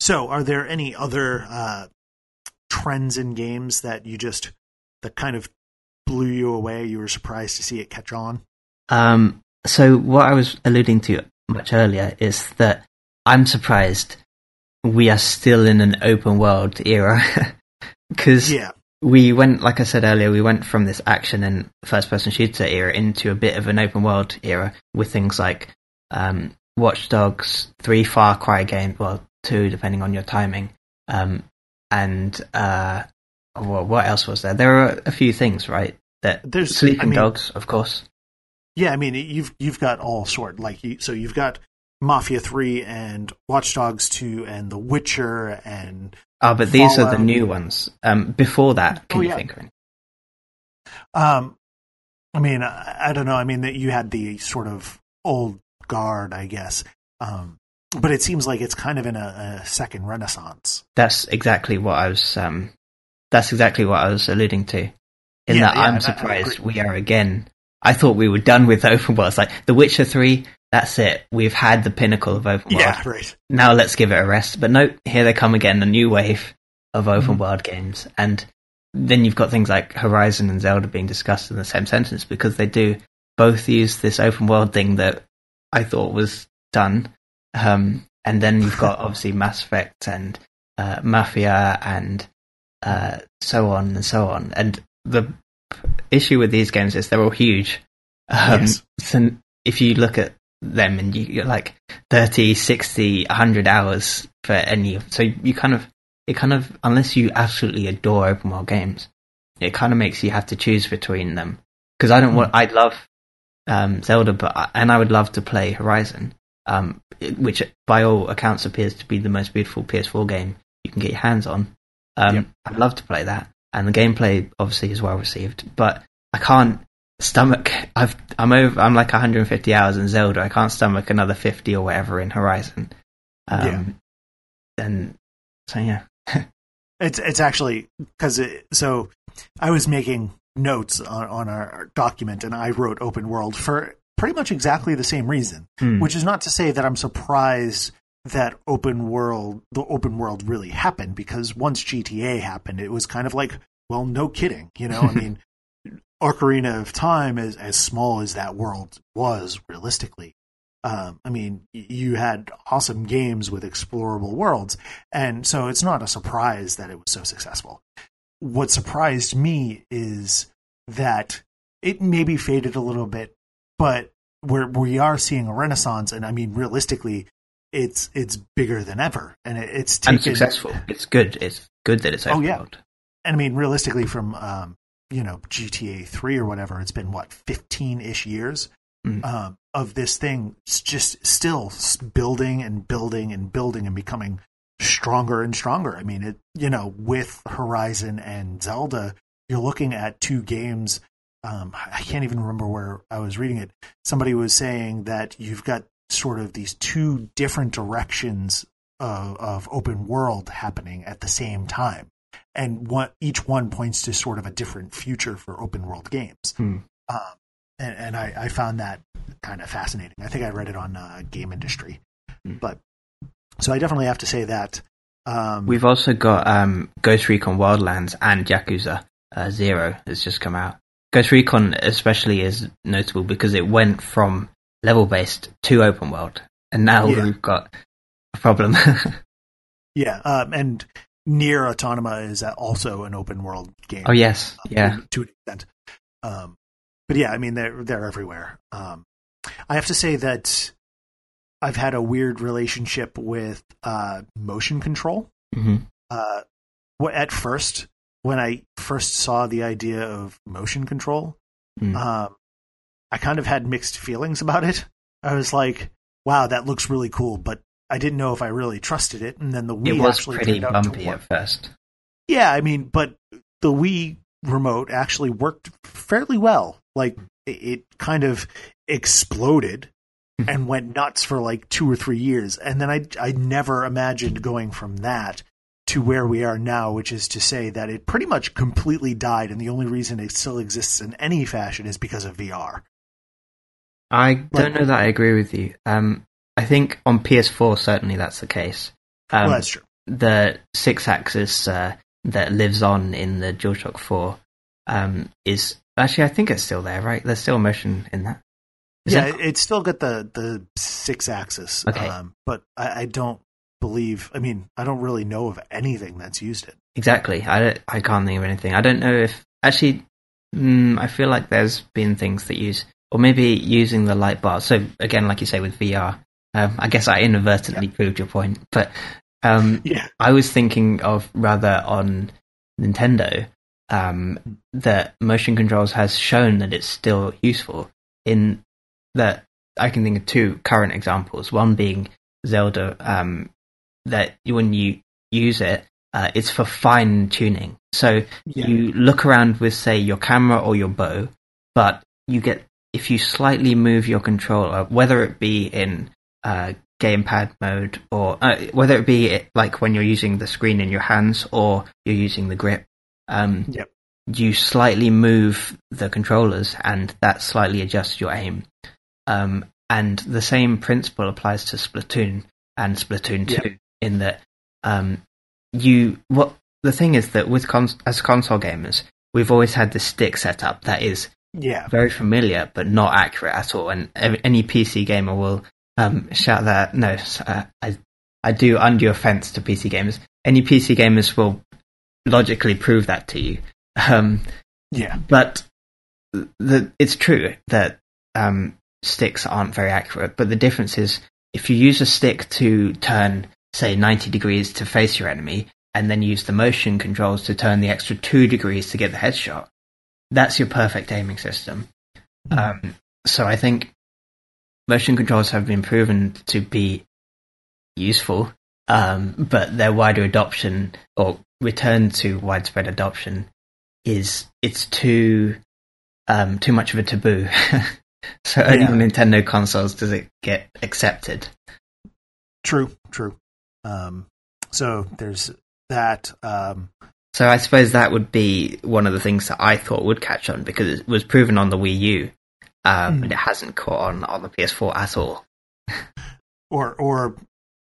A: so, are there any other uh, trends in games that you just that kind of blew you away? You were surprised to see it catch on.
B: Um, so what I was alluding to much earlier is that I'm surprised we are still in an open world era because
A: Yeah,
B: we went, like I said earlier, we went from this action and first person shooter era into a bit of an open world era with things like um, Watch Dogs, three Far Cry games, well, two depending on your timing, um, and uh, well, what else was there? There are a few things, right? That
A: There's-
B: sleeping
A: I mean-
B: dogs, of course.
A: Yeah, I mean you've you've got all sort like you, so you've got Mafia three and Watch Dogs two and The Witcher and
B: Ah, but these are the new ones. Um, before that, can
A: Oh,
B: you
A: yeah.
B: think of any?
A: um, I mean I, I don't know. I mean that you had the sort of old guard, I guess. Um, but it seems like it's kind of in a, a second renaissance.
B: That's exactly what I was. Um, that's exactly what I was alluding to. In
A: Yeah,
B: that,
A: yeah,
B: I'm
A: I
B: surprised we are again. I thought we were done with open worlds. Like The Witcher Three, that's it. We've had the pinnacle of open world.
A: Yeah, right.
B: Now let's give it a rest. But no, here they come again. A new wave of open
A: Mhm.
B: world games, and then you've got things like Horizon and Zelda being discussed in the same sentence because they do both use this open world thing that I thought was done. Um, and then you've got obviously Mass Effect and uh, Mafia and uh, so on and so on. And the issue with these games is they're all huge. Um,
A: Yes.
B: So if you look at them and you get like 30, 60, 100 hours for any of, so you kind of, it kind of, unless you absolutely adore open world games, it kind of makes you have to choose between them. Because I don't want, I love um, Zelda, but I, and I would love to play Horizon, um, which by all accounts appears to be the most beautiful PS4 game you can get your hands on. Um,
A: Yep.
B: I'd love to play that, and the gameplay obviously is well received, but I can't stomach. I've I'm over. I'm like 150 hours in Zelda. I can't stomach another 50 or whatever in Horizon. Um,
A: Yeah.
B: And so yeah,
A: It's it's actually because it, so I was making notes on, on our document and I wrote open world for pretty much exactly the same reason,
B: Hmm.
A: which is not to say that I'm surprised that open world the open world really happened because once GTA happened, it was kind of like well, no kidding, you know. I mean, Ocarina of Time, as as small as that world was realistically, um, I mean, you had awesome games with explorable worlds, and so it's not a surprise that it was so successful. What surprised me is that it maybe faded a little bit, but we're, we are seeing a renaissance, and I mean, realistically, it's it's bigger than ever, and it, it's taken,
B: and successful. It's good. It's good that it's
A: Oh, yeah.
B: world.
A: and I mean, realistically, from um, you know GTA three or whatever, it's been what fifteen ish years
B: Mm.
A: um, of this thing, just still building and building and building and becoming stronger and stronger. I mean, it you know with Horizon and Zelda, you're looking at two games. Um, I can't even remember where I was reading it. Somebody was saying that you've got sort of these two different directions of, of open world happening at the same time and one, each one points to sort of a different future for open world games.
B: Hmm.
A: Um, and and I, I found that kind of fascinating. I think I read it on uh, Game Industry,
B: Hmm.
A: but so I definitely have to say that. Um,
B: We've also got um, Ghost Recon Wildlands and Yakuza uh, Zero has just come out. Ghost Recon especially is notable because it went from level based to open world, and now
A: Yeah.
B: we've got a problem.
A: yeah, um, and NieR Automata is also an open world game.
B: oh yes,
A: um,
B: yeah.
A: to, an extent. Um, but yeah, I mean they're they're everywhere. Um, I have to say that I've had a weird relationship with uh, motion control.
B: hmm
A: Uh, at first, when I first saw the idea of motion control,
B: Mm.
A: um, I kind of had mixed feelings about it. I was like, "Wow, that looks really cool," but I didn't know if I really trusted it. And then the Wii
B: It was
A: actually
B: pretty
A: turned out to
B: bumpy at first.
A: Yeah, I mean, but the Wii remote actually worked fairly well. Like it, kind of exploded
B: Mhm.
A: and went nuts for like two or three years, and then I I never imagined going from that to where we are now, which is to say that it pretty much completely died, and the only reason it still exists in any fashion is because of VR.
B: I don't know that I agree with you. Um, I think on PS4 certainly that's the case. Um,
A: well, that's true.
B: the Sixaxis uh, that lives on in the DualShock 4 um, is actually I think it's still there, right? There's still motion in that. Is
A: yeah,
B: that-
A: it's still got the the Sixaxis,
B: Okay.
A: um, but I, I don't believe. I mean, I don't really know of anything that's used it.
B: exactly. I don't, I can't think of anything. I don't know if actually. Mm, I feel like there's been things that use, or maybe using the light bar. So again, like you say with VR, um, I guess I inadvertently proved your point, but um,
A: Yeah,
B: I was thinking of rather on Nintendo um, that motion controls has shown that it's still useful. In that, I can think of two current examples. One being Zelda, um, that when you use it, uh, it's for fine tuning. So
A: Yeah.
B: you look around with, say, your camera or your bow, but you get if you slightly move your controller, whether it be in uh, gamepad mode or uh, whether it be like when you're using the screen in your hands or you're using the grip, um,
A: Yep.
B: you slightly move the controllers and that slightly adjusts your aim. Um, and the same principle applies to Splatoon and Splatoon
A: Yeah.
B: 2 in that um, you what the thing is that with cons- as console gamers, we've always had this stick setup that is
A: Yeah.
B: very familiar but not accurate at all. And any PC gamer will um, shout that. No, uh, I I do undue offense to PC gamers. Any PC gamers will logically prove that to you. Um,
A: Yeah.
B: but the, it's true that um, sticks aren't very accurate. But the difference is if you use a stick to turn, say, 90 degrees to face your enemy, and then use the motion controls to turn the extra two degrees to get the headshot, that's your perfect aiming system. Um, so I think motion controls have been proven to be useful, um, but their wider adoption or return to widespread adoption is it's too um, too much of a taboo. so only
A: Yeah.
B: on Nintendo consoles does it get accepted.
A: True. True. Um, so there's that. Um,
B: So I suppose that would be one of the things that I thought would catch on because it was proven on the Wii U, um,
A: Mm.
B: but it hasn't caught on on the PS4 at all.
A: or or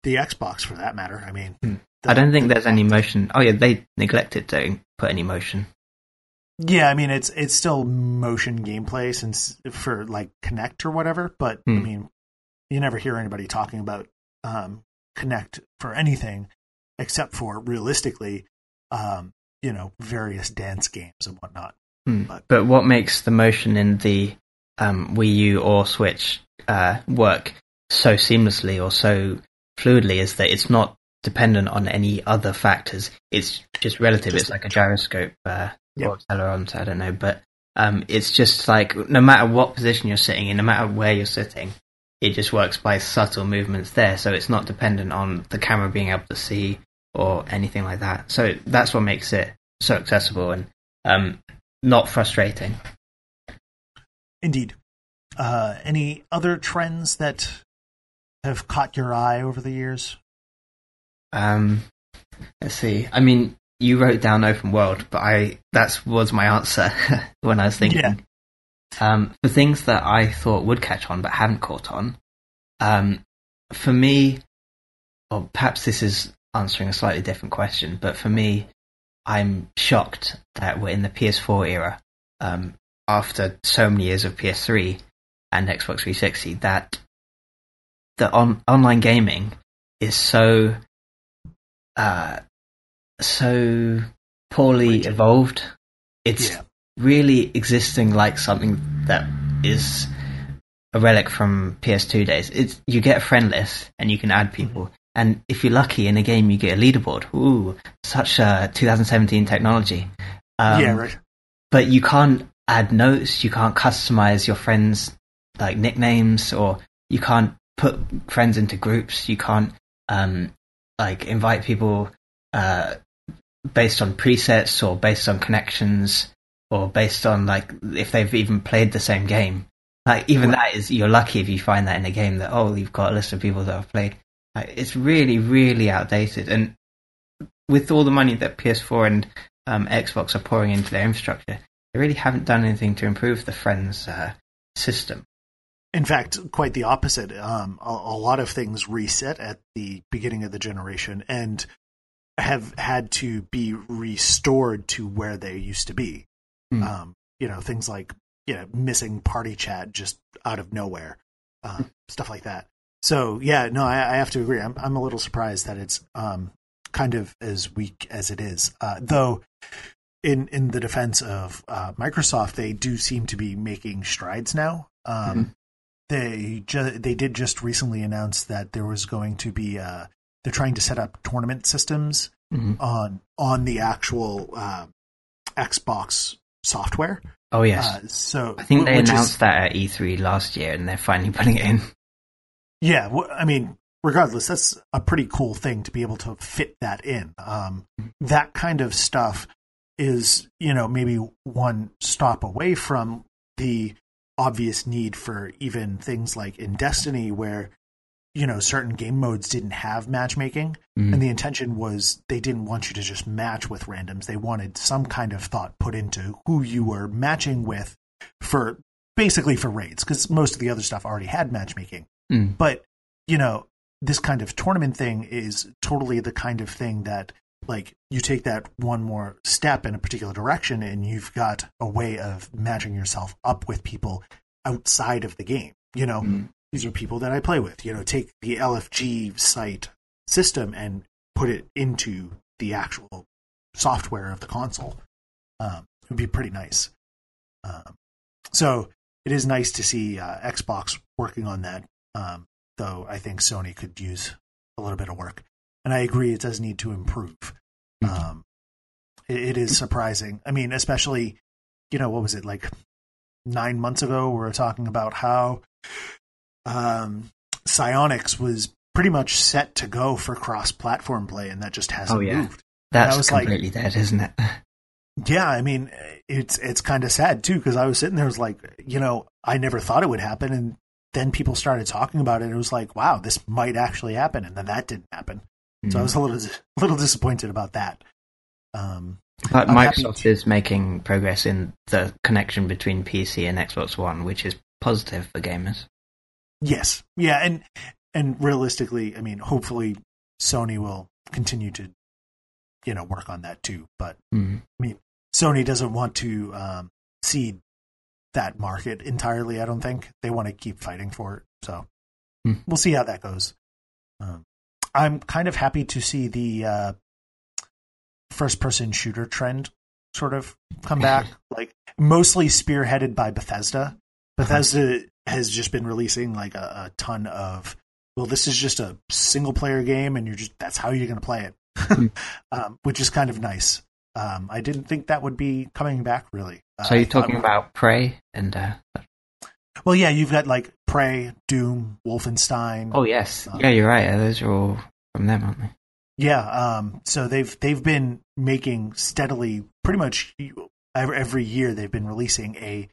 A: the Xbox for that matter. I mean,
B: Hmm.
A: the-
B: I don't think
A: the-
B: there's any motion. Oh yeah, they neglected to put any motion.
A: Yeah, I mean it's it's still motion gameplay since for like Kinect or whatever, but I
B: Hmm.
A: mean you never hear anybody talking about um, Kinect for anything except for realistically, um, you know, various dance games and whatnot.
B: Hmm.
A: But-
B: But what makes the motion in the um, Wii U or Switch uh, work so seamlessly or so fluidly is that it's not dependent on any other factors. It's just relative.
A: Just-
B: it's like a gyroscope uh,
A: Yep.
B: or accelerometer. I don't know, but um, it's just like no matter what position you're sitting in, no matter where you're sitting, it just works by subtle movements there. So it's not dependent on the camera being able to see or anything like that. So that's what makes it so accessible and um, not frustrating.
A: Indeed. Uh, any other trends that have caught your eye over the years?
B: Um, let's see. I mean, you wrote down open world, but I that was my answer when I was thinking.
A: Yeah.
B: Um, for things that I thought would catch on but haven't caught on, um, for me, or perhaps this is answering a slightly different question, but for me, I'm shocked that we're in the PS4 era um, after so many years of PS3 and Xbox 360 that the on- online gaming is so uh, so poorly evolved. It's
A: Yeah.
B: really existing like something that is a relic from PS2 days. It's you get a friend list and you can add people, and if you're lucky in a game, you get a leaderboard. Ooh, such a 2017 technology. Um,
A: yeah, right.
B: but you can't add notes you can't customize your friends like nicknames or you can't put friends into groups you can't um like invite people uh based on presets or based on connections or based on like if they've even played the same game like even that is you're lucky if you find that in a game that oh you've got a list of people that have played like, it's really really outdated and with all the money that PS4 and um, Xbox are pouring into their infrastructure, they really haven't done anything to improve the Friends uh, system.
A: In fact, quite the opposite. Um, a, a lot of things reset at the beginning of the generation and have had to be restored to where they used to be.
B: Hmm.
A: Um, you know, things like you know missing party chat just out of nowhere, uh, stuff like that. So yeah, no, I, I have to agree. I'm I'm a little surprised that it's um, kind of as weak as it is. Uh, though, in in the defense of uh, Microsoft, they do seem to be making strides now. Um,
B: Mhm.
A: They ju- they did just recently announce that there was going to be uh, they're trying to set up tournament systems
B: Mhm.
A: on on the actual uh, Xbox software.
B: Oh yes.
A: Uh, so
B: I think they
A: which is-
B: announced that at E3 last year, and they're finally putting it in.
A: Yeah, I mean, regardless, that's a pretty cool thing to be able to fit that in. Um, that kind of stuff is, you know, maybe one stop away from the obvious need for even things like in Destiny, where, you know, certain game modes didn't have matchmaking.
B: Mm.
A: And the intention was they didn't want you to just match with randoms. They wanted some kind of thought put into who you were matching with for basically for raids, because most of the other stuff already had matchmaking.
B: Mm.
A: But, you know, this kind of tournament thing is totally the kind of thing that, like, you take that one more step in a particular direction and you've got a way of matching yourself up with people outside of the game. You know,
B: Mm.
A: these are people that I play with. You know, take the LFG site system and put it into the actual software of the console. Um, it would be pretty nice. Um, so it is nice to see uh, Xbox working on that. Um, though I think Sony could use a little bit of work, and I agree it does need to improve.
B: Mhm.
A: Um, it, it is surprising. I mean, especially you know what was it like nine months ago? We were talking about how um, Psyonix was pretty much set to go for cross-platform play, and that just hasn't
B: Oh, yeah.
A: moved.
B: That's
A: was like-
B: completely dead, isn't it?
A: Yeah, I mean, it's it's kind of sad too because I was sitting there, was like, you know, I never thought it would happen, and then people started talking about it. and It was like, wow, this might actually happen, and then that didn't happen. So I
B: Mm.
A: was a little a little disappointed about that. Um,
B: But
A: I'm
B: Microsoft is making progress in the connection between PC and Xbox One, which is positive for gamers.
A: yes, yeah, and and realistically, I mean, hopefully, Sony will continue to, you know, work on that too. But
B: Mm.
A: Sony doesn't want to um, cede that market entirely. I don't think they want to keep fighting for it. So
B: Hmm.
A: we'll see how that goes. Um, I'm kind of happy to see the uh, first-person shooter trend sort of come back, like mostly spearheaded by Bethesda. Bethesda has just been releasing like a, a ton of. Well, this is just a single-player game, and you're just that's how you're going to play it, um, which is kind of nice. Um, I didn't think that would be coming back really. Uh,
B: So you're
A: thought-
B: talking about Prey and uh,
A: Well, yeah, you've got like Prey, Doom, Wolfenstein.
B: oh yes,
A: Uh,
B: yeah, you're right. Those are all from them, aren't they?
A: Yeah, um, so they've they've been making steadily, pretty much every, every year they've been releasing a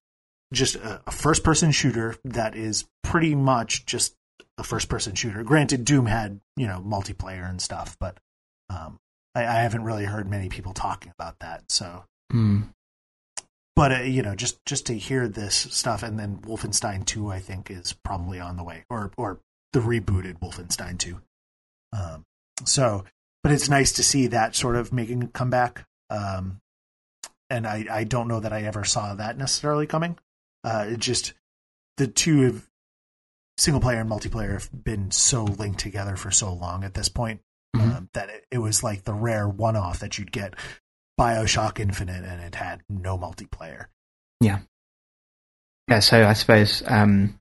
A: just a, a first person shooter that is pretty much just a first person shooter. Granted, Doom had you know multiplayer and stuff, but um, I, I haven't really heard many people talking about that. So,
B: Mm.
A: but uh, you know, just just to hear this stuff, and then Wolfenstein Two, I think, is probably on the way, or or the rebooted Wolfenstein Two. Um, so, but it's nice to see that sort of making a comeback. Um, and I, I don't know that I ever saw that necessarily coming. Uh, it just the two have single player and multiplayer have been so linked together for so long at this point
B: Mhm.
A: um, that it, it was like the rare one off that you'd get Bioshock Infinite and it had no multiplayer.
B: Yeah. Yeah, so I suppose um,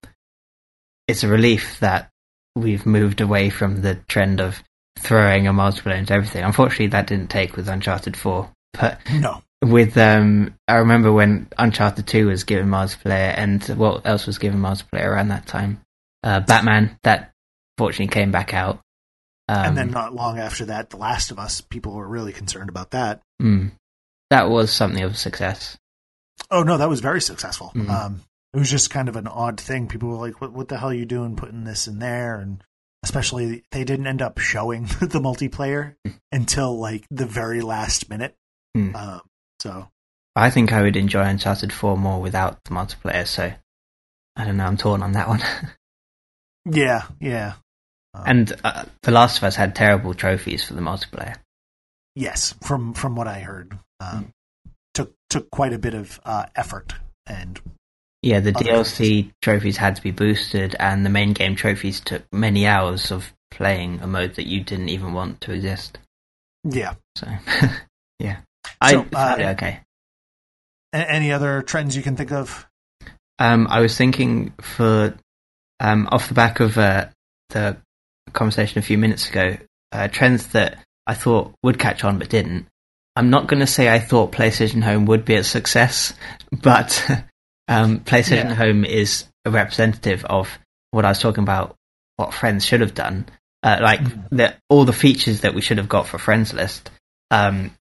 B: it's a relief that we've moved away from the trend of throwing a multiplayer into everything. Unfortunately, that didn't take with Uncharted 4. But
A: No,
B: with, um, I remember when Uncharted 2 was given multiplayer, and what else was given multiplayer around that time? Uh, Batman, that fortunately came back out. Um,
A: and then not long after that, The Last of Us. People were really concerned about that.
B: mm, that was something of a success.
A: Oh no, that was very successful.
B: Mhm.
A: Um, it was just kind of an odd thing. People were like, "What, what the hell are you doing putting this in there?" And especially, they didn't end up showing the multiplayer until like the very last minute.
B: Hmm.
A: Um, so
B: I think I would enjoy Uncharted 4 more without the multiplayer, so I don't know, I'm torn on that one.
A: yeah, yeah.
B: And uh, The Last of Us had terrible trophies for the multiplayer.
A: yes, from from what I heard, um, took took quite a bit of uh, effort and
B: Yeah, the DLC trophies had to be boosted, and the main game trophies took many hours of playing a mode that you didn't even want to exist.
A: yeah.
B: So, yeah. I
A: So,
B: found
A: uh,
B: okay.
A: Any other trends you can think of?
B: Um, I was thinking for um, off the back of uh, the conversation a few minutes ago, uh, trends that I thought would catch on but didn't. I'm not going to say I thought PlayStation Home would be a success, but um, PlayStation yeah. Home is a representative of what I was talking about. What Friends should have done, uh, like mm-hmm. the, all the features that we should have got for Friends list, um,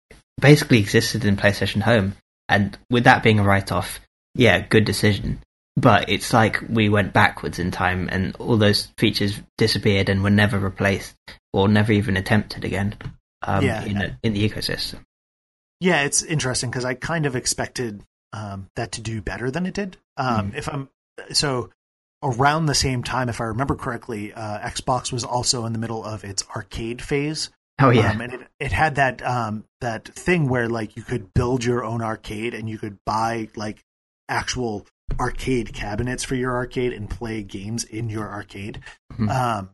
B: basically existed in PlayStation Home. And with that being a write-off, yeah, good decision. But it's like we went backwards in time, and all those features disappeared and were never replaced or never even attempted again um, yeah. in, a, in the ecosystem.
A: Yeah, it's interesting because I kind of expected um, that to do better than it did. Um, mm. If I'm so around the same time, if I remember correctly, uh, Xbox was also in the middle of its arcade phase.
B: Oh yeah,
A: um, and it, it had that um, that thing where like you could build your own arcade and you could buy like actual arcade cabinets for your arcade and play games in your arcade. Mm-hmm. Um,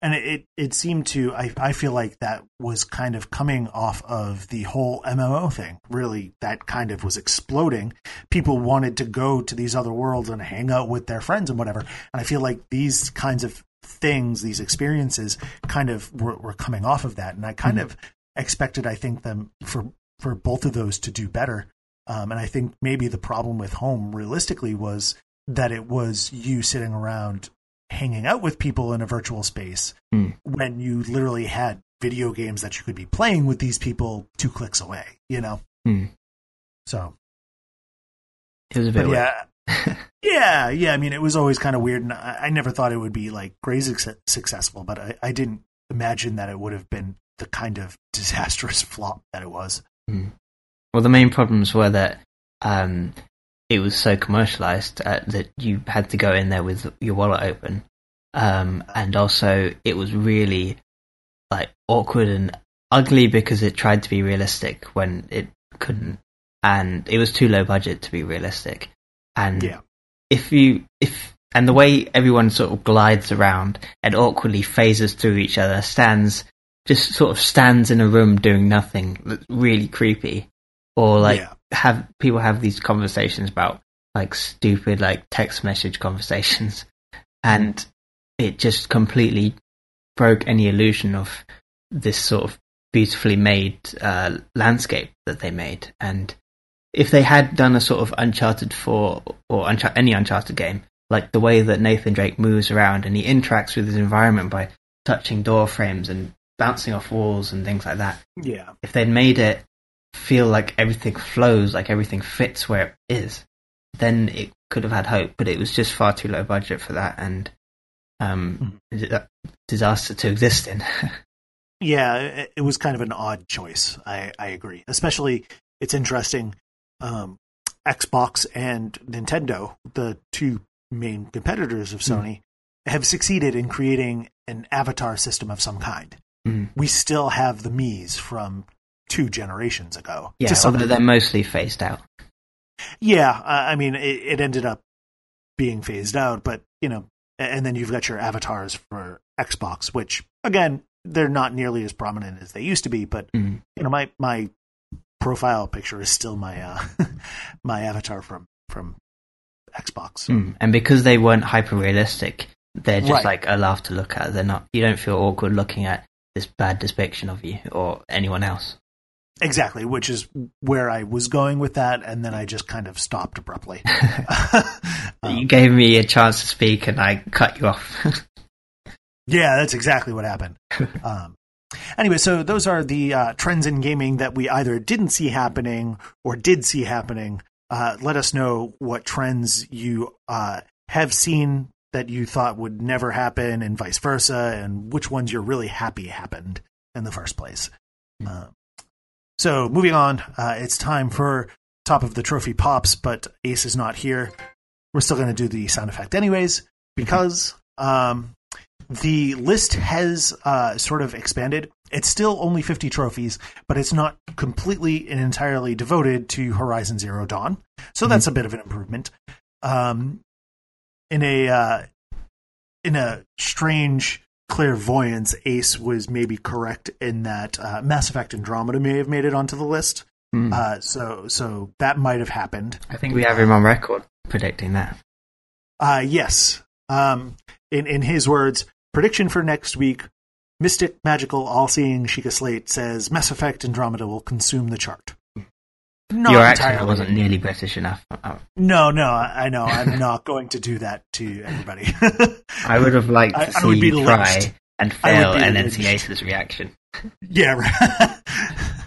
A: and it it seemed to I I feel like that was kind of coming off of the whole MMO thing. Really, that kind of was exploding. People wanted to go to these other worlds and hang out with their friends and whatever. And I feel like these kinds of things, these experiences, kind of were, were coming off of that. And I kind mm-hmm. of expected, I think, them for for both of those to do better. Um, and I think maybe the problem with home, realistically, was that it was you sitting around hanging out with people in a virtual space mm. when you literally had video games that you could be playing with these people two clicks away, you know? Mm. So.
B: It was a bit
A: yeah. yeah, yeah. I mean, it was always kind of weird, and I, I never thought it would be like crazy successful, but I, I, didn't imagine that it would have been the kind of disastrous flop that it was.
B: Mm. Well, the main problems were that um, it was so commercialized uh, that you had to go in there with your wallet open, um, and also it was really like awkward and ugly because it tried to be realistic when it couldn't, and it was too low budget to be realistic. And
A: yeah.
B: if you if and the way everyone sort of glides around and awkwardly phases through each other, stands just sort of stands in a room doing nothing, That's really creepy, or like yeah. have people have these conversations about like stupid like text message conversations. And it just completely broke any illusion of this sort of beautifully made uh, landscape that they made. And if they had done a sort of uncharted 4 or Unchar- any uncharted game like the way that nathan drake moves around and he interacts with his environment by touching door frames and bouncing off walls and things like that
A: yeah.
B: if they'd made it feel like everything flows, like everything fits where it is, then it could have had hope. But it was just far too low budget for that, and um, mm. disaster to exist in.
A: yeah, it, was kind of an odd choice. I, I agree. Especially, it's interesting. Um, Xbox and Nintendo, the two main competitors of hmm. Sony, mm. have succeeded in creating an avatar system of some kind. Mm. We still have the Mii's from two generations ago.
B: Yeah, although they're mostly phased out.
A: Yeah, uh, I mean, it, it, ended up being phased out, but you know, and then you've got your avatars for Xbox, which again, they're not nearly as prominent as they used to be. But mm. you know, my my profile picture is still my uh, my avatar from from Xbox.
B: Mm. And because they weren't hyper realistic, they're just right. like a laugh to look at. They're not. You don't feel awkward looking at this bad depiction of you or anyone else.
A: Exactly, which is where I was going with that, and then I just kind of stopped abruptly.
B: um, you gave me a chance to speak, and I cut you off.
A: yeah, that's exactly what happened. Um, anyway, so those are the uh, trends in gaming that we either didn't see happening or did see happening. Uh, let us know what trends you uh, have seen that you thought would never happen, and vice versa, and which ones you're really happy happened in the first place. Mm. So moving on, uh, it's time for top of the trophy pops, but Ace is not here. We're still going to do the sound effect anyways because um, the list has uh, sort of expanded. It's still only 50 trophies, but it's not completely and entirely devoted to Horizon Zero Dawn. So mm-hmm. that's a bit of an improvement. Um, in a uh, in a strange clairvoyance, Ace was maybe correct in that uh, Mass Effect Andromeda may have made it onto the list. Mm. Uh, so, so that might have happened.
B: I think we have him on record predicting that.
A: Uh, yes. Um, in in his words, prediction for next week: Mystic, Magical, All Seeing Sheikah Slate says Mass Effect Andromeda will consume the chart.
B: Not Your accent wasn't nearly British enough.
A: No, no, I know. I'm not going to do that to everybody.
B: I would have liked to I, see I you try and fail and then see Ace's reaction.
A: Yeah, right.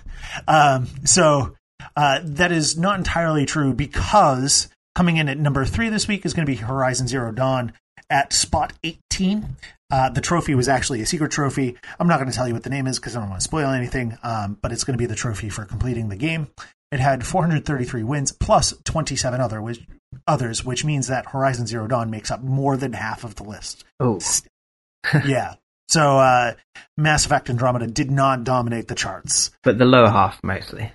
A: um, so uh, that is not entirely true because coming in at number three this week is going to be Horizon Zero Dawn at spot 18. Uh, the trophy was actually a secret trophy. I'm not going to tell you what the name is because I don't want to spoil anything, um, but it's going to be the trophy for completing the game. It had 433 wins plus 27 other which, others, which means that Horizon Zero Dawn makes up more than half of the list.
B: Oh,
A: yeah. So uh, Mass Effect Andromeda did not dominate the charts,
B: but the lower half mostly.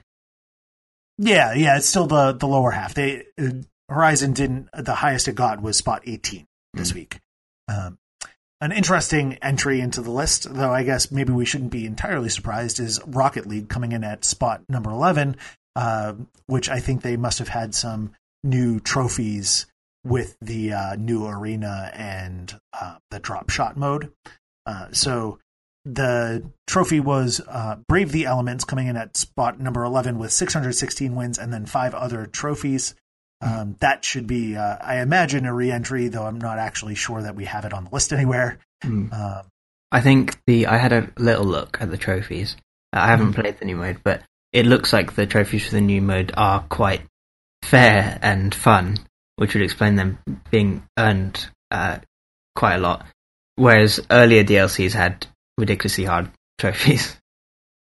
A: Yeah, yeah, it's still the the lower half. They uh, Horizon didn't. The highest it got was spot 18 this mm. week. Um, an interesting entry into the list, though I guess maybe we shouldn't be entirely surprised, is Rocket League coming in at spot number 11, uh, which I think they must have had some new trophies with the uh, new arena and uh, the drop shot mode. Uh, so the trophy was uh, Brave the Elements coming in at spot number 11 with 616 wins and then five other trophies. Um, that should be, uh, I imagine, a re-entry, though I'm not actually sure that we have it on the list anywhere.
B: Mm. Um, I think the I had a little look at the trophies. I haven't mm. played the new mode, but it looks like the trophies for the new mode are quite fair and fun, which would explain them being earned uh, quite a lot. Whereas earlier DLCs had ridiculously hard trophies.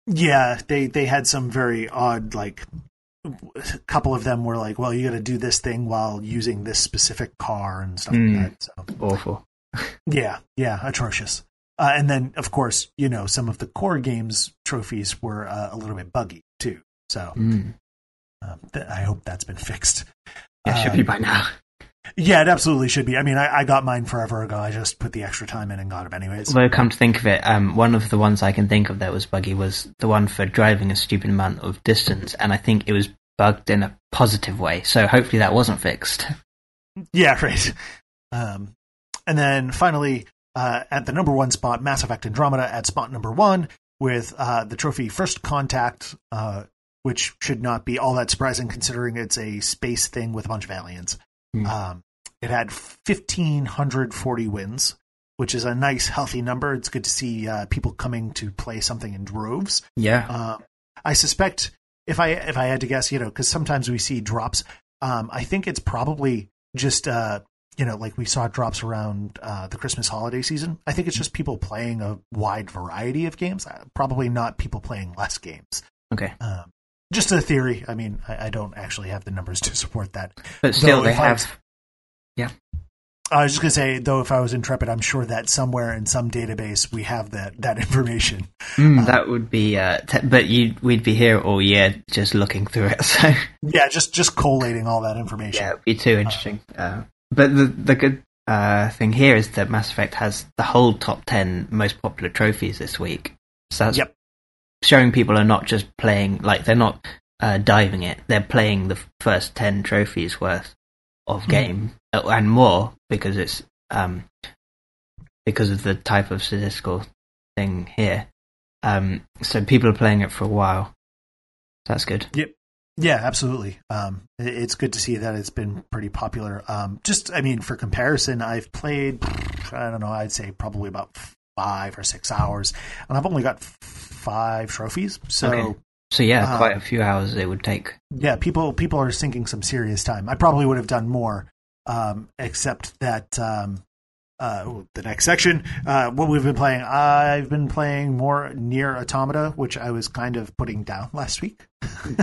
A: Yeah, they they had some very odd like a couple of them were like, well, you got to do this thing while using this specific car and stuff mm, like that. So.
B: Awful.
A: yeah, yeah, atrocious. Uh, and then, of course, you know, some of the core games trophies were uh, a little bit buggy too. So mm. um, th- I hope that's been fixed.
B: Yeah, should be um, by now.
A: Yeah, it absolutely should be. I mean, I, I, got mine forever ago. I just put the extra time in and got them anyways.
B: Well, come to think of it, um, one of the ones I can think of that was buggy was the one for driving a stupid amount of distance, and I think it was bugged in a positive way. So hopefully that wasn't fixed.
A: Yeah, right. Um, and then finally, uh, at the number one spot, Mass Effect Andromeda at spot number one with uh, the trophy First Contact, uh, which should not be all that surprising considering it's a space thing with a bunch of aliens. Mm. Um, it had 1,540 wins, which is a nice, healthy number. It's good to see uh, people coming to play something in droves.
B: Yeah.
A: Uh, I suspect if I if I had to guess, you know, because sometimes we see drops. Um, I think it's probably just uh, you know, like we saw drops around uh, the Christmas holiday season. I think it's just people playing a wide variety of games. Uh, probably not people playing less games.
B: Okay.
A: Um, just a theory. I mean, I, I, don't actually have the numbers to support that.
B: But still, Though they have. Was, yeah.
A: I was just gonna say, though, if I was intrepid, I'm sure that somewhere in some database we have that that information.
B: Mm, um, that would be, uh, te- but you we'd be here all year just looking through it. So
A: yeah, just just collating all that information.
B: Yeah, it'd be too interesting. Uh, uh, but the the good uh, thing here is that Mass Effect has the whole top ten most popular trophies this week. So that's yep showing people are not just playing like they're not uh, diving it; they're playing the first ten trophies worth of hmm. game mm. and more because it's um, because of the type of statistical thing here. Um, so people are playing it for a while. That's good.
A: Yep. Yeah, absolutely. Um, it's good to see that it's been pretty popular. Um, just, I mean, for comparison, I've played, I don't know, I'd say probably about five or six hours, and I've only got five trophies. So, okay.
B: so yeah, uh, quite a few hours it would take.
A: Yeah, people people are sinking some serious time. I probably would have done more, um, except that um, uh, the next section, uh, what we've been playing. I've been playing more NieR Automata, which I was kind of putting down last week.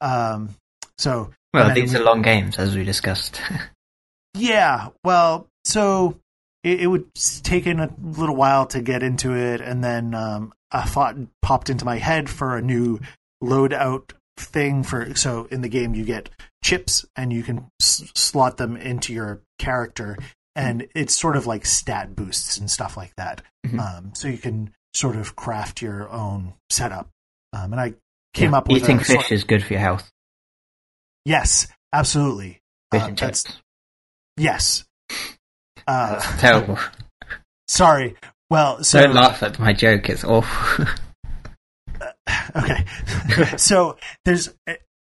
A: um, so,
B: well, these are long games, as we discussed.
A: yeah, well, so it, it would take in a little while to get into it, and then um, a thought popped into my head for a new loadout thing for so in the game you get chips and you can s- slot them into your character and it's sort of like stat boosts and stuff like that mm-hmm. um, so you can sort of craft your own setup um, and i came yeah, up with
B: eating fish is good for your health
A: yes absolutely
B: fish uh, and chips
A: yes
B: uh, terrible
A: sorry Well, so
B: Don't laugh at my joke. It's awful.
A: okay. so there's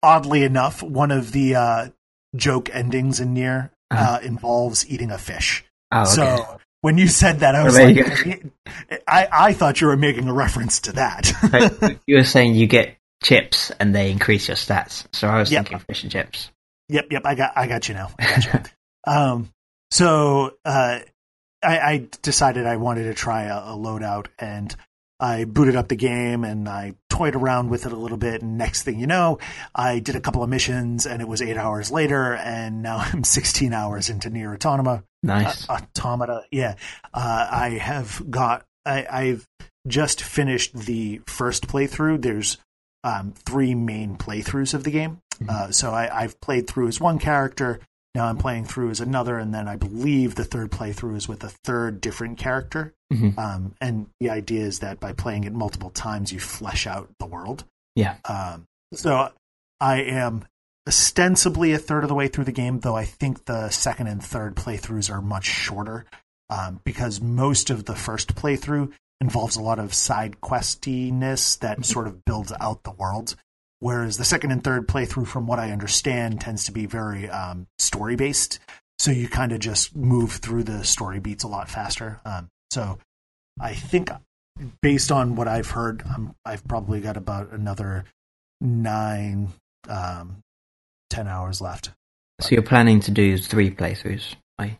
A: oddly enough one of the uh, joke endings in NieR uh, involves eating a fish.
B: oh, okay.
A: So when you said that, I was like, I, I thought you were making a reference to that.
B: You were saying you get chips and they increase your stats. So I was
A: Yep.
B: thinking fish and chips.
A: Yep, yep. I got, I got you now. Got you. um, so uh, I, I decided I wanted to try a, a loadout, and I booted up the game and I toyed around with it a little bit. And next thing you know, I did a couple of missions, and it was eight hours later, and now I'm 16 hours into NieR Autonoma.
B: Nice.
A: Uh, automata. Yeah, uh, I have got. I, I've just finished the first playthrough. There's um, three main playthroughs of the game. Uh, so I, I've played through as one character. Now I'm playing through as another, and then I believe the third playthrough is with a third different character.
B: Mhm.
A: Um, and the idea is that by playing it multiple times, you flesh out the world.
B: Yeah.
A: Um, so I am ostensibly a third of the way through the game, though I think the second and third playthroughs are much shorter um, because most of the first playthrough involves a lot of side questiness that sort of builds out the world. Whereas the second and third playthrough, from what I understand, tends to be very um, story based. So you kind of just move through the story beats a lot faster. Um, so I think, based on what I've heard, um, I've probably got about another nine, um, ten hours left.
B: So you're planning to do three playthroughs? Right?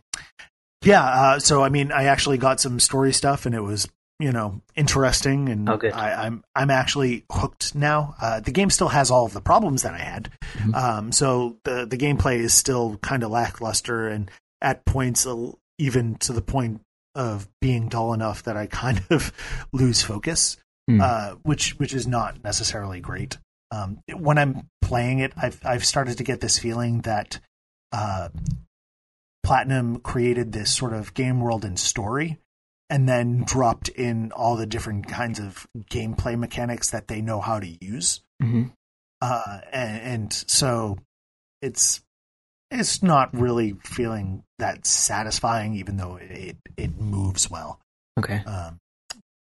A: Yeah. Uh, so I mean, I actually got some story stuff, and it was you know interesting, and
B: Oh, good.
A: I, I'm I'm actually hooked now. Uh, the game still has all of the problems that I had,
B: Mhm.
A: um, so the the gameplay is still kind of lackluster, and at points even to the point of being dull enough that I kind of lose focus,
B: Hmm.
A: uh, which which is not necessarily great. Um, when I'm playing it, I've I've started to get this feeling that uh, Platinum created this sort of game world and story, and then dropped in all the different kinds of gameplay mechanics that they know how to use.
B: Mhm.
A: Uh, and, and so it's it's not really feeling that satisfying, even though it it moves well.
B: Okay.
A: Um,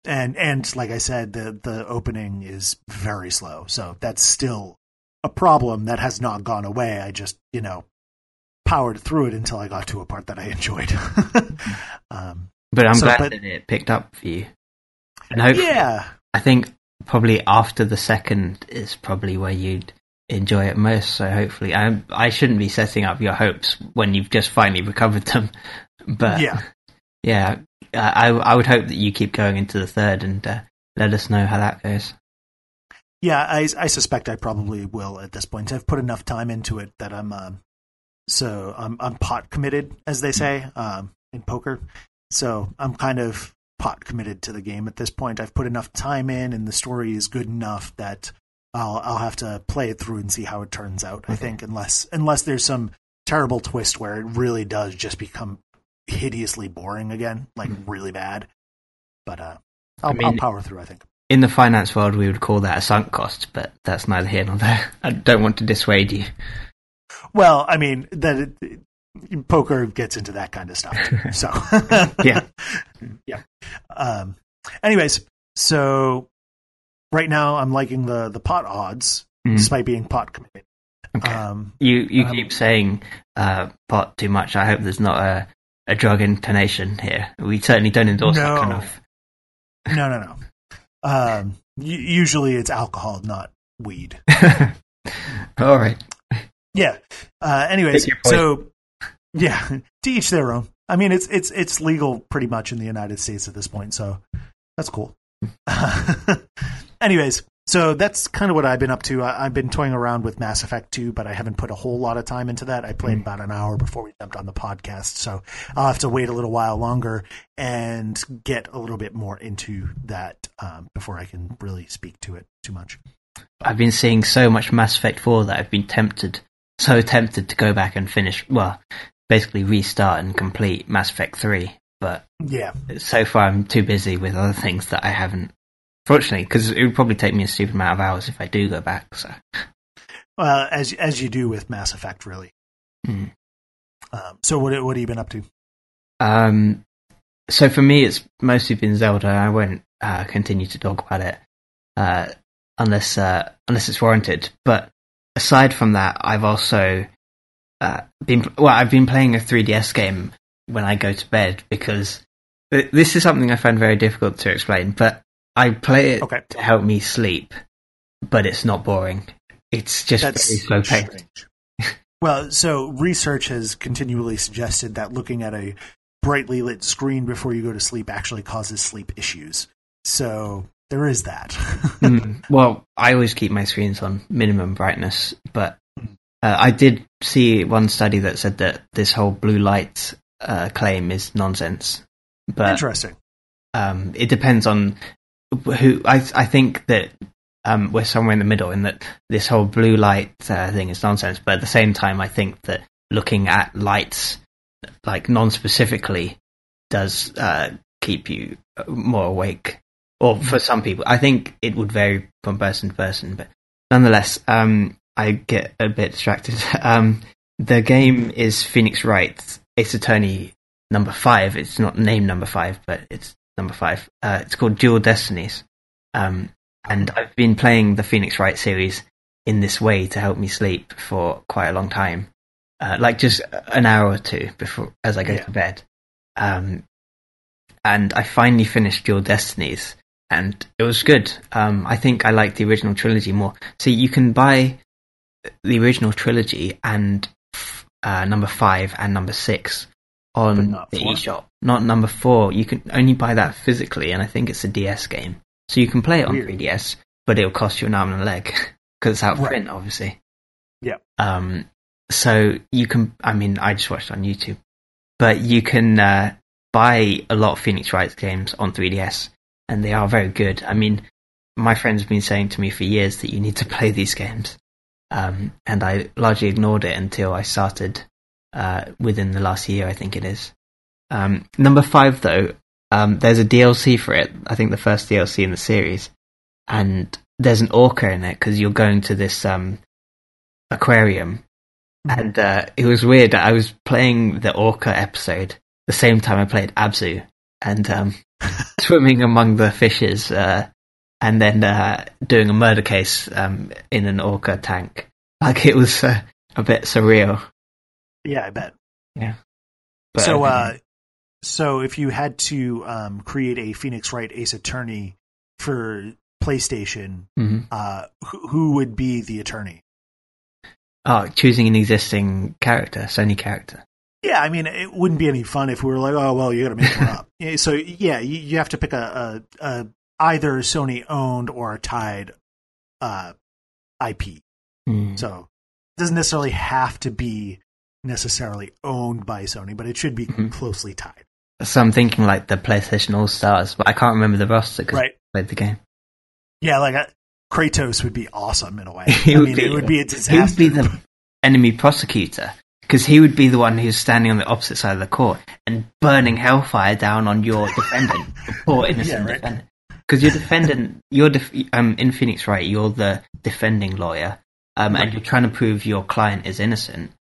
A: and and like I said, the the opening is very slow, so that's still a problem that has not gone away. I just you know powered through it until I got to a part that I enjoyed. um,
B: But I'm
A: So,
B: glad
A: but-
B: that it picked up for you. And
A: yeah,
B: I think probably after the second is probably where you'd enjoy it most. So hopefully, I I shouldn't be setting up your hopes when you've just finally recovered them. But
A: yeah,
B: yeah, I I would hope that you keep going into the third and uh, let us know how that goes.
A: yeah. I I suspect I probably will at this point. I've put enough time into it that I'm um, so I'm I'm pot committed, as they say um, in poker. So I'm kind of pot committed to the game at this point. I've put enough time in, and the story is good enough that I'll I'll have to play it through and see how it turns out. I think unless unless there's some terrible twist where it really does just become hideously boring again, like really bad. But uh, I'll,
B: I mean-
A: I'll power through. I think.
B: In the finance world, we would call that a sunk cost, but that's neither here nor there. I don't want to dissuade you.
A: Well, I mean that it- poker gets into that kind of stuff. Too, so
B: Yeah.
A: yeah. Um, anyways, so right now I'm liking the the pot odds,
B: Mm.
A: despite being pot committed.
B: Okay.
A: Um,
B: You you
A: Um,
B: keep saying uh, pot too much. I hope there's not a, a drug intonation here. We certainly don't endorse that kind of.
A: no, no, no. Um, usually it's alcohol, not weed.
B: All right.
A: Yeah. Uh, anyways,
B: Pick your poison.
A: so yeah, to each their own. I mean, it's it's it's legal pretty much in the United States at this point, so that's cool. anyways, so that's kind of what I've been up to. I, I've been toying around with Mass Effect 2, but I haven't put a whole lot of time into that. I played
B: Mm.
A: about an hour before we jumped on the podcast, so I'll have to wait a little while longer and get a little bit more into that um, before I can really speak to it too much.
B: I've been seeing so much Mass Effect 4 that I've been tempted, so tempted to go back and finish, well, basically restart and complete Mass Effect 3. But
A: Yeah,
B: so far I'm too busy with other things that I haven't. Fortunately, because it would probably take me a stupid amount of hours if I do go back. So,
A: well, as as you do with Mass Effect, really.
B: Hmm.
A: Um, so what what have you been up to?
B: um, so for me, it's mostly been Zelda. I won't uh, continue to talk about it uh, unless uh, unless it's warranted. But aside from that, I've also uh, been well. I've been playing a 3DS game when I go to bed because this is something I find very difficult to explain. But I play it
A: Okay.
B: to help me sleep, but it's not boring. It's just
A: That's
B: very slow paced.
A: well, so research has continually suggested that looking at a brightly lit screen before you go to sleep actually causes sleep issues. So there is that.
B: Mm, well, I always keep my screens on minimum brightness, but uh, I did see one study that said that this whole blue light uh, claim is nonsense. But
A: Interesting.
B: um, it depends on who. I I think that um, we're somewhere in the middle in that this whole blue light uh, thing is nonsense. But at the same time, I think that looking at lights like non-specifically does uh, keep you more awake. Or for some people, I think it would vary from person to person. But nonetheless, um, I get a bit distracted. Um, the game is Phoenix Wright Ace Attorney number five. It's not named number five, but it's number five. Uh, it's called Dual Destinies. Um, and I've been playing the Phoenix Wright series in this way to help me sleep for quite a long time. Uh, like just an hour or two before, as I go
A: Yeah.
B: to bed. Um, and I finally finished Dual Destinies, and it was good. Um, I think I like the original trilogy more. See, you can buy the original trilogy and uh, number five and number six on the
A: four?
B: eShop. Not number four. You can only buy that physically, and I think it's a DS game. So you can play it on
A: Weird.
B: 3DS, but it'll cost you an arm and a leg because it's out of
A: Right.
B: print, obviously.
A: Yeah.
B: Um. So you can. I mean, I just watched on YouTube, but you can uh, buy a lot of Phoenix Wright games on 3DS, and they are very good. I mean, my friends have been saying to me for years that you need to play these games, um, and I largely ignored it until I started uh, within the last year, I think it is. Um, number five, though, um, there's a DLC for it. I think the first DLC in the series, and there's an orca in it because you're going to this um, aquarium,
A: Mhm.
B: and uh, it was weird. I was playing the orca episode the same time I played Abzu, and um, swimming among the fishes, uh, and then uh, doing a murder case um, in an orca tank. Like it was uh, a bit surreal.
A: Yeah, I bet.
B: But,
A: so,
B: um,
A: uh, so if you had to um, create a Phoenix Wright Ace Attorney for PlayStation,
B: mhm.
A: uh, who, who would be the attorney?
B: oh, choosing an existing character, Sony character.
A: Yeah, I mean, it wouldn't be any fun if we were like, oh, well, you got to make one up. So, yeah, you, you have to pick a, a, a either Sony owned or tied uh, IP.
B: Mm.
A: So, it doesn't necessarily have to be necessarily owned by Sony, but it should be
B: Mhm.
A: closely tied.
B: So I'm thinking like the PlayStation All Stars, but I can't remember the roster because
A: Right.
B: I played the game.
A: Yeah, like uh Kratos would be awesome in a way. I mean,
B: be-
A: it would be a disaster.
B: He would be the enemy prosecutor because he would be the one who's standing on the opposite side of the court and burning hellfire down on your defendant, poor innocent
A: Yeah, right.
B: defendant. Because you're defending you're def- um, in Phoenix, right? You're the defending lawyer, um, and you're trying to prove your client is innocent.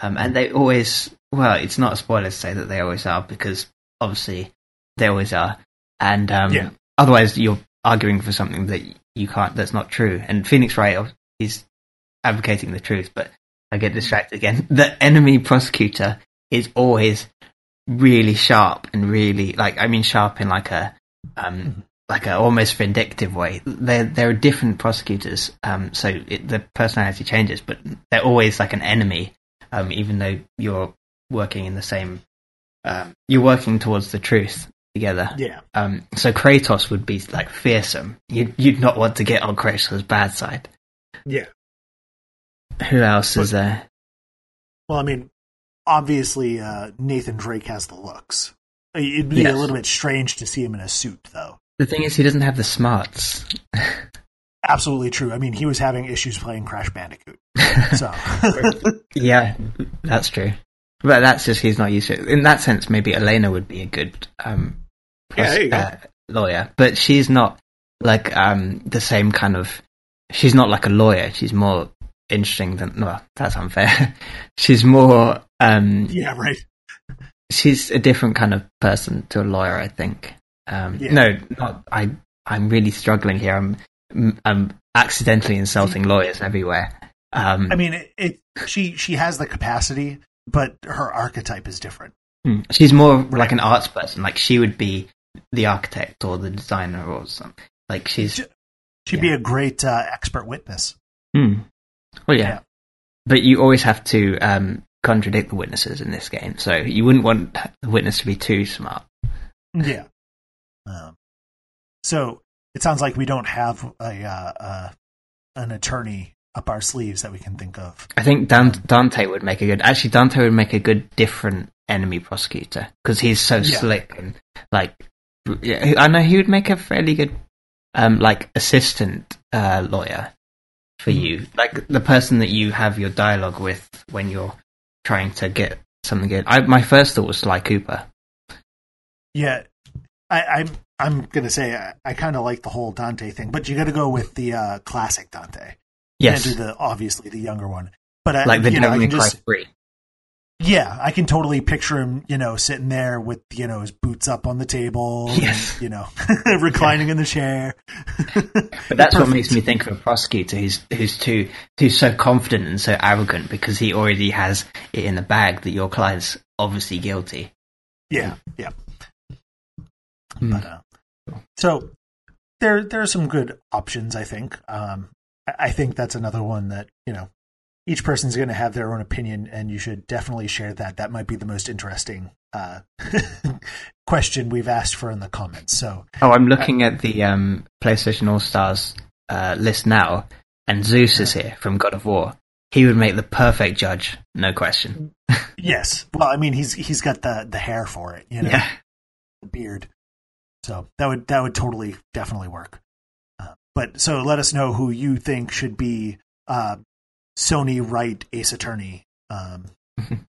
B: Um, and they always, well, it's not a spoiler to say that they always are because obviously they always are. And um,
A: Yeah.
B: otherwise, you're arguing for something that you can't, that's not true. And Phoenix Wright is advocating the truth, but I get distracted again. The enemy prosecutor is always really sharp and really like I mean sharp in like a um like a almost vindictive way. There there are different prosecutors, um so it, the personality changes, but they're always like an enemy, um even though you're working in the same um you're working towards the truth together.
A: yeah,
B: Um so Kratos would be like fearsome. You'd you'd not want to get on Kratos' bad side.
A: yeah.
B: Who else is there?
A: Well, I mean, obviously, uh, Nathan Drake has the looks. It'd be
B: Yes.
A: a little bit strange to see him in a suit, though.
B: The thing is, he doesn't have the smarts.
A: Absolutely true. I mean, he was having issues playing Crash Bandicoot. So,
B: yeah, that's true. But that's just he's not used to it. In that sense, maybe Elena would be a good um,
A: Yeah,
B: uh, lawyer, but she's not like um, the same kind of. She's not like a lawyer. She's more interesting than. Well, that's unfair. she's more. Um,
A: yeah, right.
B: she's a different kind of person to a lawyer. I think. Um,
A: Yeah.
B: No, not I. I'm really struggling here. I'm I'm accidentally insulting lawyers everywhere. Um,
A: I mean, it, it she she has the capacity, but her archetype is different.
B: Hmm. She's more like an arts person. Like she would be the architect or the designer or something. Like she's.
A: She'd be a great uh, expert witness.
B: Hmm. Well, yeah.
A: Yeah.
B: But you always have to um, contradict the witnesses in this game, so you wouldn't want the witness to be too smart.
A: Yeah. Um, so it sounds like we don't have a uh, uh, an attorney up our sleeves that we can think of.
B: I think Dan- Dante would make a good. Actually, Dante would make a good different enemy prosecutor because he's so
A: Yeah.
B: slick and like. yeah, I know he would make a fairly good, um, like assistant uh, lawyer for
A: Mhm.
B: you, like the person that you have your dialogue with when you're trying to get something good. I, my first thought was Sly Cooper.
A: Yeah, I, I'm I'm gonna say I, I kind of like the whole Dante thing, but you got to go with the uh, classic Dante.
B: Yes,
A: do the obviously the younger one, but I,
B: like the
A: you know, I can just
B: three.
A: yeah, I can totally picture him, you know, sitting there with you know his boots up on the table, and,
B: Yes.
A: you know, reclining in the chair.
B: But that's what makes me think of a prosecutor who's who's too who's so confident and so arrogant because he already has it in the bag that your client's obviously guilty.
A: Yeah, yeah.
B: Hmm.
A: But uh, so there there are some good options. I think. Um, I, I think that's another one that you know each person's going to have their own opinion, and you should definitely share that. That might be the most interesting uh, question we've asked for in the comments. So
B: Oh, I'm looking at the um, PlayStation All Stars uh, list now, and Zeus is here from God of War. He would make the perfect judge, no question.
A: yes, well, I mean he's he's got the the hair for it, you know,
B: Yeah,
A: the beard. So that would that would totally definitely work. Uh, but so let us know who you think should be uh, Sony Right Ace Attorney. Um,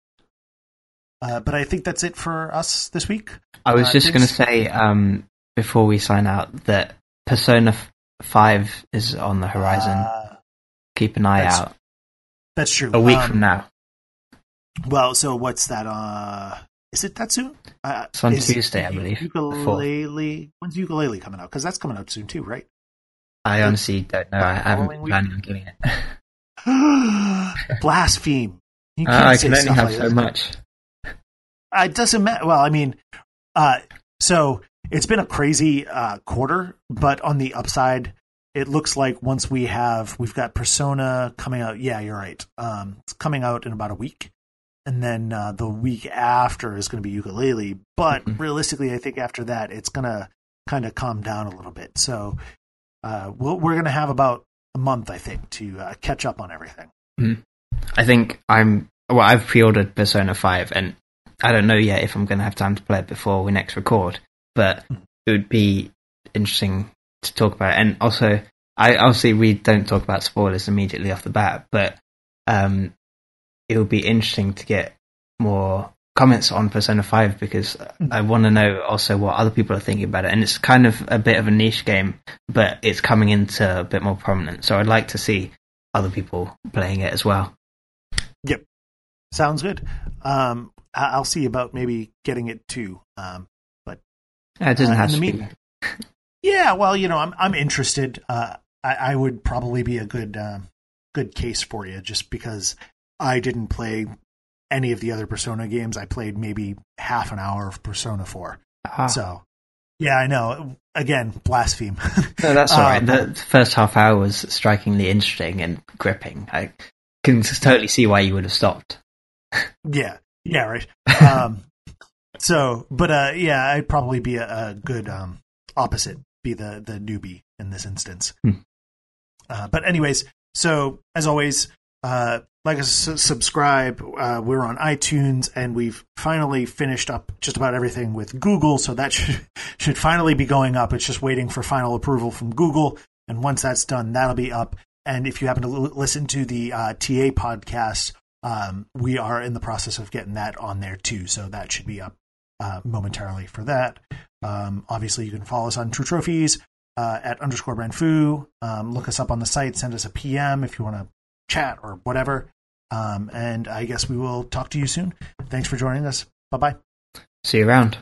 A: uh, but I think that's it for us this week.
B: I was
A: Uh,
B: just going to say um, before we sign out that Persona Five is on the horizon.
A: Uh,
B: Keep an eye out.
A: that's true.
B: A week
A: Um,
B: from now.
A: Well, so what's that? Uh, is it that soon? Uh,
B: It's on Tuesday, I believe, the.
A: Yooka-Laylee. When's Yooka-Laylee coming out? Because that's coming out soon too, right?
B: I honestly don't know. I haven't
A: following week?
B: planned on getting it.
A: Blaspheme. You
B: Uh,
A: can't
B: I can only have
A: like
B: so
A: that.
B: much.
A: Uh, it doesn't matter. Well, I mean, uh, so it's been a crazy uh, quarter, but on the upside, it looks like once we have, we've got Persona coming out. Yeah, you're right. Um, it's coming out in about a week. And then uh, the week after is going to be Yooka-Laylee. But
B: Mhm.
A: realistically, I think after that, it's going to kind of calm down a little bit. So uh, we'll, we're going to have about a month, I think, to uh, catch up on everything.
B: I think I'm. Well, I've pre-ordered Persona Five, and I don't know yet if I'm going to have time to play it before we next record. But it would be interesting to talk about. It. And also, I obviously we don't talk about spoilers immediately off the bat, but um, it would be interesting to get more comments on Persona Five because I want to know also what other people are thinking about it. And it's kind of a bit of a niche game, but it's coming into a bit more prominent. So I'd like to see other people playing it as well. Yep.
A: Sounds good. Um, I'll see about maybe getting it too. Um,
B: Yeah, It doesn't
A: Uh,
B: have to
A: the
B: be.
A: yeah, well, you know, I'm I'm interested. Uh, I, I would probably be a good um, good case for you, just because I didn't play any of the other Persona games. I played maybe half an hour of Persona Four.
B: Ah,
A: So, yeah, I know. Again, blaspheme.
B: no, that's all right.
A: um,
B: The first half hour was strikingly interesting and gripping. I can totally see why you would have stopped.
A: Yeah, yeah, right. Um, so, but uh, yeah, I'd probably be a, a good um, opposite, be the the newbie in this instance.
B: Hmm.
A: Uh, but anyways, so as always, uh, like us, subscribe. Uh, we're on iTunes, and we've finally finished up just about everything with Google. So that should should finally be going up. It's just waiting for final approval from Google, and once that's done, that'll be up. And if you happen to l- listen to the uh, TA podcast, um, we are in the process of getting that on there too. So that should be up uh, momentarily for that. Um, obviously, you can follow us on TrueTrophies uh, at underscore Branfu. Um, look us up on the site. Send us a PM if you want to chat or whatever. Um, and I guess we will talk to you soon. Thanks for joining us. Bye bye.
B: See you around.